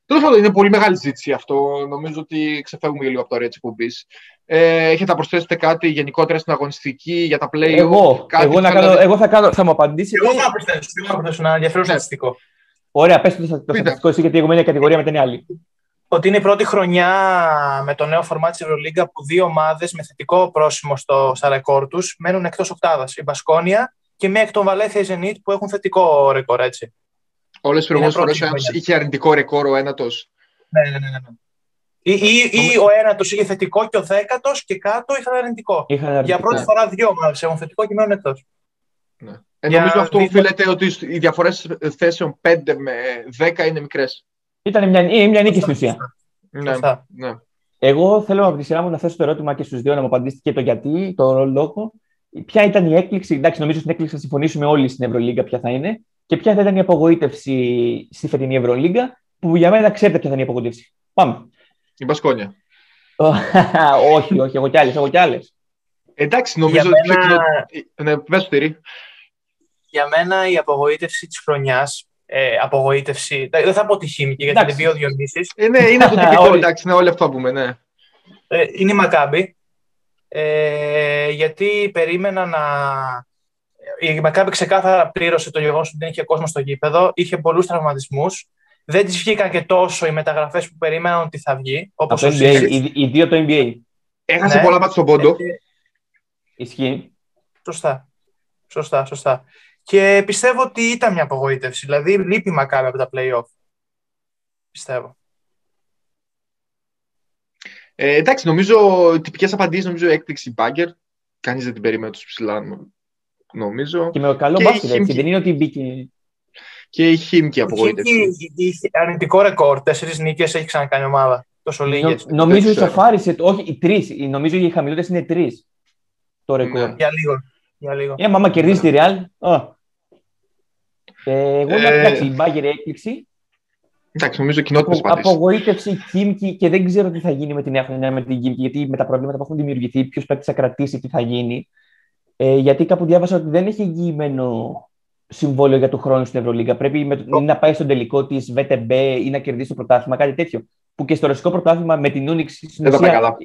Speaker 1: Τέλος πάντων, είναι πολύ μεγάλη ζήτηση αυτό. Νομίζω ότι ξεφεύγουμε λίγο από το ωραία τη εκπομπή. Ε, έχετε να προσθέσετε κάτι γενικότερα στην αγωνιστική για τα play
Speaker 2: Εγώ, εγώ, να κάνω, εγώ θα, κάνω, θα μου απαντήσει.
Speaker 3: Εγώ θα προσθέσω, θα προσθέσω ένα ενδιαφέρον ναι. στατιστικό.
Speaker 2: Ωραία, πες το, το στατιστικό εσύ, γιατί εγώ είμαι μια κατηγορία με την άλλη.
Speaker 3: Ότι είναι η πρώτη χρονιά με το νέο φορμά της Ευρωλίγκα που δύο ομάδες με θετικό πρόσημο στο, στα ρεκόρ τους μένουν εκτός οκτάδας. Η Μπασκόνια και μία εκ των Βαλέθιας Ζενίτ που έχουν θετικό ρεκόρ, έτσι.
Speaker 1: Όλες τι προηγούμενες φορές είχε αρνητικό ρεκόρ ο ένατος.
Speaker 3: Ναι, ναι, ναι. ναι. Ή, ή, ή ο ένατος είχε θετικό και ο δέκατος και κάτω είχαν αρνητικό.
Speaker 2: Είχαν
Speaker 3: Για πρώτη φορά δύο ομάδες έχουν θετικό και μένουν εκτός.
Speaker 1: Ναι. Ε, νομίζω αυτό δι... οφείλεται ότι οι διαφορές θέσεων 5 με 10 είναι μικρές.
Speaker 2: Ήταν μια, μια νίκη στην ουσία.
Speaker 1: Ναι, ναι.
Speaker 2: Εγώ θέλω από τη σειρά μου να θέσω το ερώτημα και στους δύο να μου απαντήσετε και το γιατί, το λόγο. Ποια ήταν η έκπληξη, εντάξει, νομίζω στην έκπληξη θα συμφωνήσουμε όλοι στην Ευρωλίγκα ποια θα είναι, και ποια θα ήταν η απογοήτευση στη φετινή Ευρωλίγκα, που για μένα ξέρετε ποια θα είναι η απογοήτευση. Πάμε.
Speaker 1: Η Μπασκόνια.
Speaker 2: όχι, όχι, εγώ κι άλλες. Εγώ κι άλλες.
Speaker 1: Εντάξει, νομίζω ότι. Μένα... Ναι, πες
Speaker 3: Για μένα η απογοήτευση της χρονιάς. Ε, απογοήτευση. Δεν θα πω τη χήμικη, γιατί είναι δύο Διονύσει.
Speaker 1: Ε, ναι, είναι το τυπικό, εντάξει, ναι, όλοι αυτό πούμε, ναι.
Speaker 3: Ε, είναι η Μακάμπη. Ε, γιατί περίμενα να η Μακάμπη ξεκάθαρα πλήρωσε το γεγονός ότι δεν είχε κόσμο στο γήπεδο, είχε πολλούς τραυματισμούς. Δεν της βγήκαν και τόσο οι μεταγραφές που περίμεναν ότι θα βγει. Όπως
Speaker 2: το NBA, οι, οι δύο το NBA.
Speaker 1: Έχασε ναι. πολλά μάτια στον πόντο.
Speaker 2: Ε, Ισχύει.
Speaker 3: Σωστά. Σωστά, σωστά. Και πιστεύω ότι ήταν μια απογοήτευση. Δηλαδή, λείπει η Μακάμπη από τα playoff. Πιστεύω.
Speaker 1: Ε, εντάξει, νομίζω τυπικές απαντήσεις, νομίζω έκπληξη μπάγκερ. Κανείς δεν την περίμενε του ψηλά νομίζω.
Speaker 2: Και με καλό μπάσκετ, έτσι. Δεν είναι ότι μπήκε.
Speaker 1: Και η Χίμκι απογοήτευση.
Speaker 3: Είχε αρνητικό ρεκόρ. Τέσσερις νίκες έχει ξανακάνει ομάδα. Τόσο λίγες.
Speaker 2: νομίζω ότι σοφάρισε. Όχι, οι τρεις. Νομίζω οι χαμηλότερε είναι τρεις. Το ρεκόρ.
Speaker 3: Ναι. Για λίγο. Για λίγο.
Speaker 2: Ε, μάμα κερδίσει τη Real. Ε, εγώ ε... εντάξει, η Μπάγκερ έκπληξη.
Speaker 1: Εντάξει, νομίζω κοινότητα
Speaker 2: Απο, Απογοήτευση Κίμκι και δεν ξέρω τι θα γίνει με την νέα χρονιά με την Κίμκι, γιατί με τα προβλήματα που έχουν δημιουργηθεί, ποιος πρέπει να κρατήσει, τι θα γίνει. Ε, γιατί κάπου διάβασα ότι δεν έχει εγγυημένο συμβόλαιο για του χρόνου στην Ευρωλίγα. Πρέπει με, oh. να πάει στον τελικό της VTB ή να κερδίσει το πρωτάθλημα, κάτι τέτοιο. Που και στο ρωσικό πρωτάθλημα με την Unix.
Speaker 1: Στην ουσία,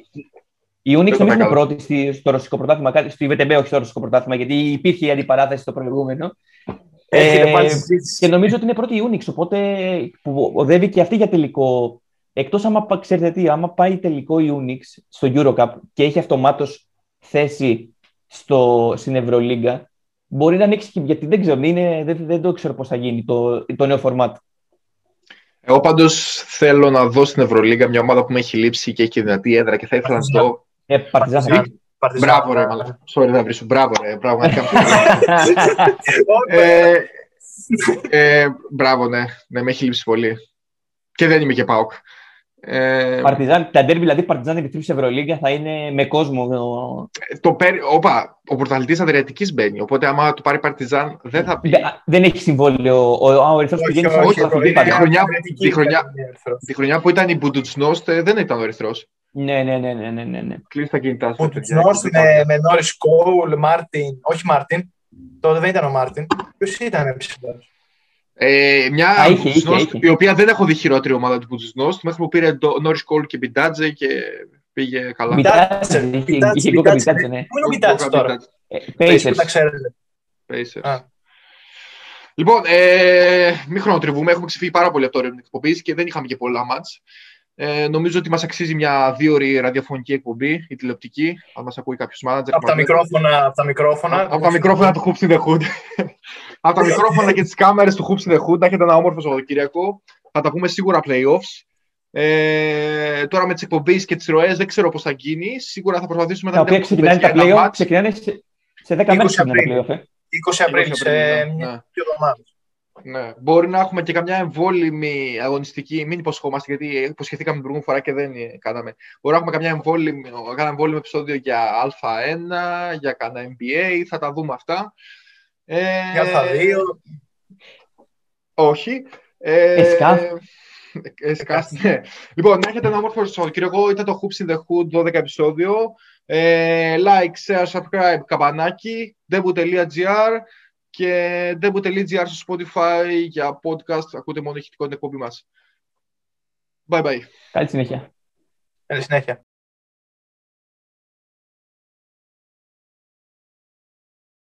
Speaker 2: η Unix νομίζω είναι πρώτη στο ρωσικό πρωτάθλημα, κάτι, στη VTB όχι στο ρωσικό πρωτάθλημα, γιατί υπήρχε η αντιπαράθεση στο προηγούμενο. Ε, και νομίζω ότι είναι πρώτη η Unix, οπότε που οδεύει και αυτή για τελικό. Εκτός άμα ξέρετε τι, άμα πάει τελικό η Unix στο Eurocup και έχει αυτομάτως θέση στο, στην Ευρωλίγκα, μπορεί να ανοίξει γιατί δεν ξέρω, είναι, δεν, δεν το ξέρω πώς θα γίνει το, το νέο φορμάτ.
Speaker 1: Εγώ πάντως θέλω να δω στην Ευρωλίγκα μια ομάδα που με έχει λείψει και έχει δυνατή έδρα και θα ήθελα να δω.
Speaker 2: Ε, Παρτιζάν.
Speaker 1: Μπράβο, ρε, μαλάκα. Sorry, δεν βρίσκω. Μπράβο, ρε. Μπράβο, ε, ε, μπράβο, ναι. Ναι, με έχει λείψει πολύ. Και δεν είμαι και πάοκ.
Speaker 2: Ε, Παρτιζάν, τα ντέρμπι δηλαδή Παρτιζάν Ερυθρού Ευρωλίγκα θα είναι με κόσμο.
Speaker 1: Το παίρνει, όπα, ο πρωταθλητής Αδριατικής μπαίνει. Οπότε, άμα το πάρει Παρτιζάν, δεν θα πει.
Speaker 2: δεν έχει συμβόλαιο. Ο, ο, ο Ερυθρός πηγαίνει
Speaker 1: στο πρωταθλητή. Τη χρονιά, τη, χρονιά, τη χρονιά που ήταν η Μπουντουτσνόστ δεν ήταν ο Ερυθρός.
Speaker 2: Ναι, ναι, ναι, ναι, ναι, ναι.
Speaker 1: Κλείσει τα κινητά
Speaker 3: σου. Μπουντουτσνόστ με, με Νόρι Κόουλ, Μάρτιν. Όχι Μάρτιν. Τότε δεν ήταν ο Μάρτιν. Ποιος ήταν ψηλός;
Speaker 1: Ε, μια Α, είχε, είχε, είχε. η οποία δεν έχω δει χειρότερη ομάδα του Μπουτσνόστ μέχρι που πήρε το Νόρι Κόλ και Μπιντάτζε και πήγε καλά.
Speaker 2: Μπιντάτζε, είχε γκόκα Μπιντάτζε, ναι.
Speaker 3: Πού είναι ο Μπιντάτζε τώρα;
Speaker 2: Pacers.
Speaker 3: Τα ξέρετε.
Speaker 1: Pacers. Λοιπόν, ε, μην χρονοτριβούμε. Έχουμε ξεφύγει πάρα πολύ από το ρεύμα εκπομπής και δεν είχαμε και πολλά μάτς. Ε, νομίζω ότι μας αξίζει μια δύο ώρη ραδιοφωνική εκπομπή, η τηλεοπτική. Αν μας ακούει κάποιος μάνατζερ.
Speaker 3: Από τα μικρόφωνα. Από τα μικρόφωνα,
Speaker 1: από τα μικρόφωνα του Hoops in the Hood. από τα μικρόφωνα και τις κάμερες του Hoops in the Hood. Έχετε ένα όμορφο Σαββατοκύριακο. Θα τα πούμε σίγουρα playoffs. Ε, τώρα με τις εκπομπές και τις ρωέ δεν ξέρω πώς θα γίνει. Σίγουρα θα προσπαθήσουμε
Speaker 2: να Τα ξεκινάνε τα playoffs. Ξεκινάνε σε, σε 10 μέρες τα playoffs. 20
Speaker 3: Απρίλη, σε μια ναι. δύο εβδομάδες.
Speaker 1: Ναι. Μπορεί να έχουμε και καμιά εμβόλυμη αγωνιστική, μην υποσχόμαστε, γιατί υποσχεθήκαμε την προηγούμενη φορά και δεν κάναμε. Μπορεί να έχουμε καμιά εμβόλυμη, κάνα εμβόλυμο επεισόδιο για Α1, για κάνα NBA, θα τα δούμε αυτά.
Speaker 3: Ε, για Α2.
Speaker 1: Όχι.
Speaker 2: Ε,
Speaker 1: Εσκάς, ναι. Λοιπόν, έχετε ένα όμορφο Σαββατοκύριακο. Ήταν το Hoops in the Hood 12 επεισόδιο. Ε, like, share, subscribe, καμπανάκι, debut.gr και debut.gr στο Spotify για podcast. Ακούτε μόνο ηχητικό την εκπομπή μας. Bye bye.
Speaker 2: Καλή συνέχεια.
Speaker 3: Καλή συνέχεια.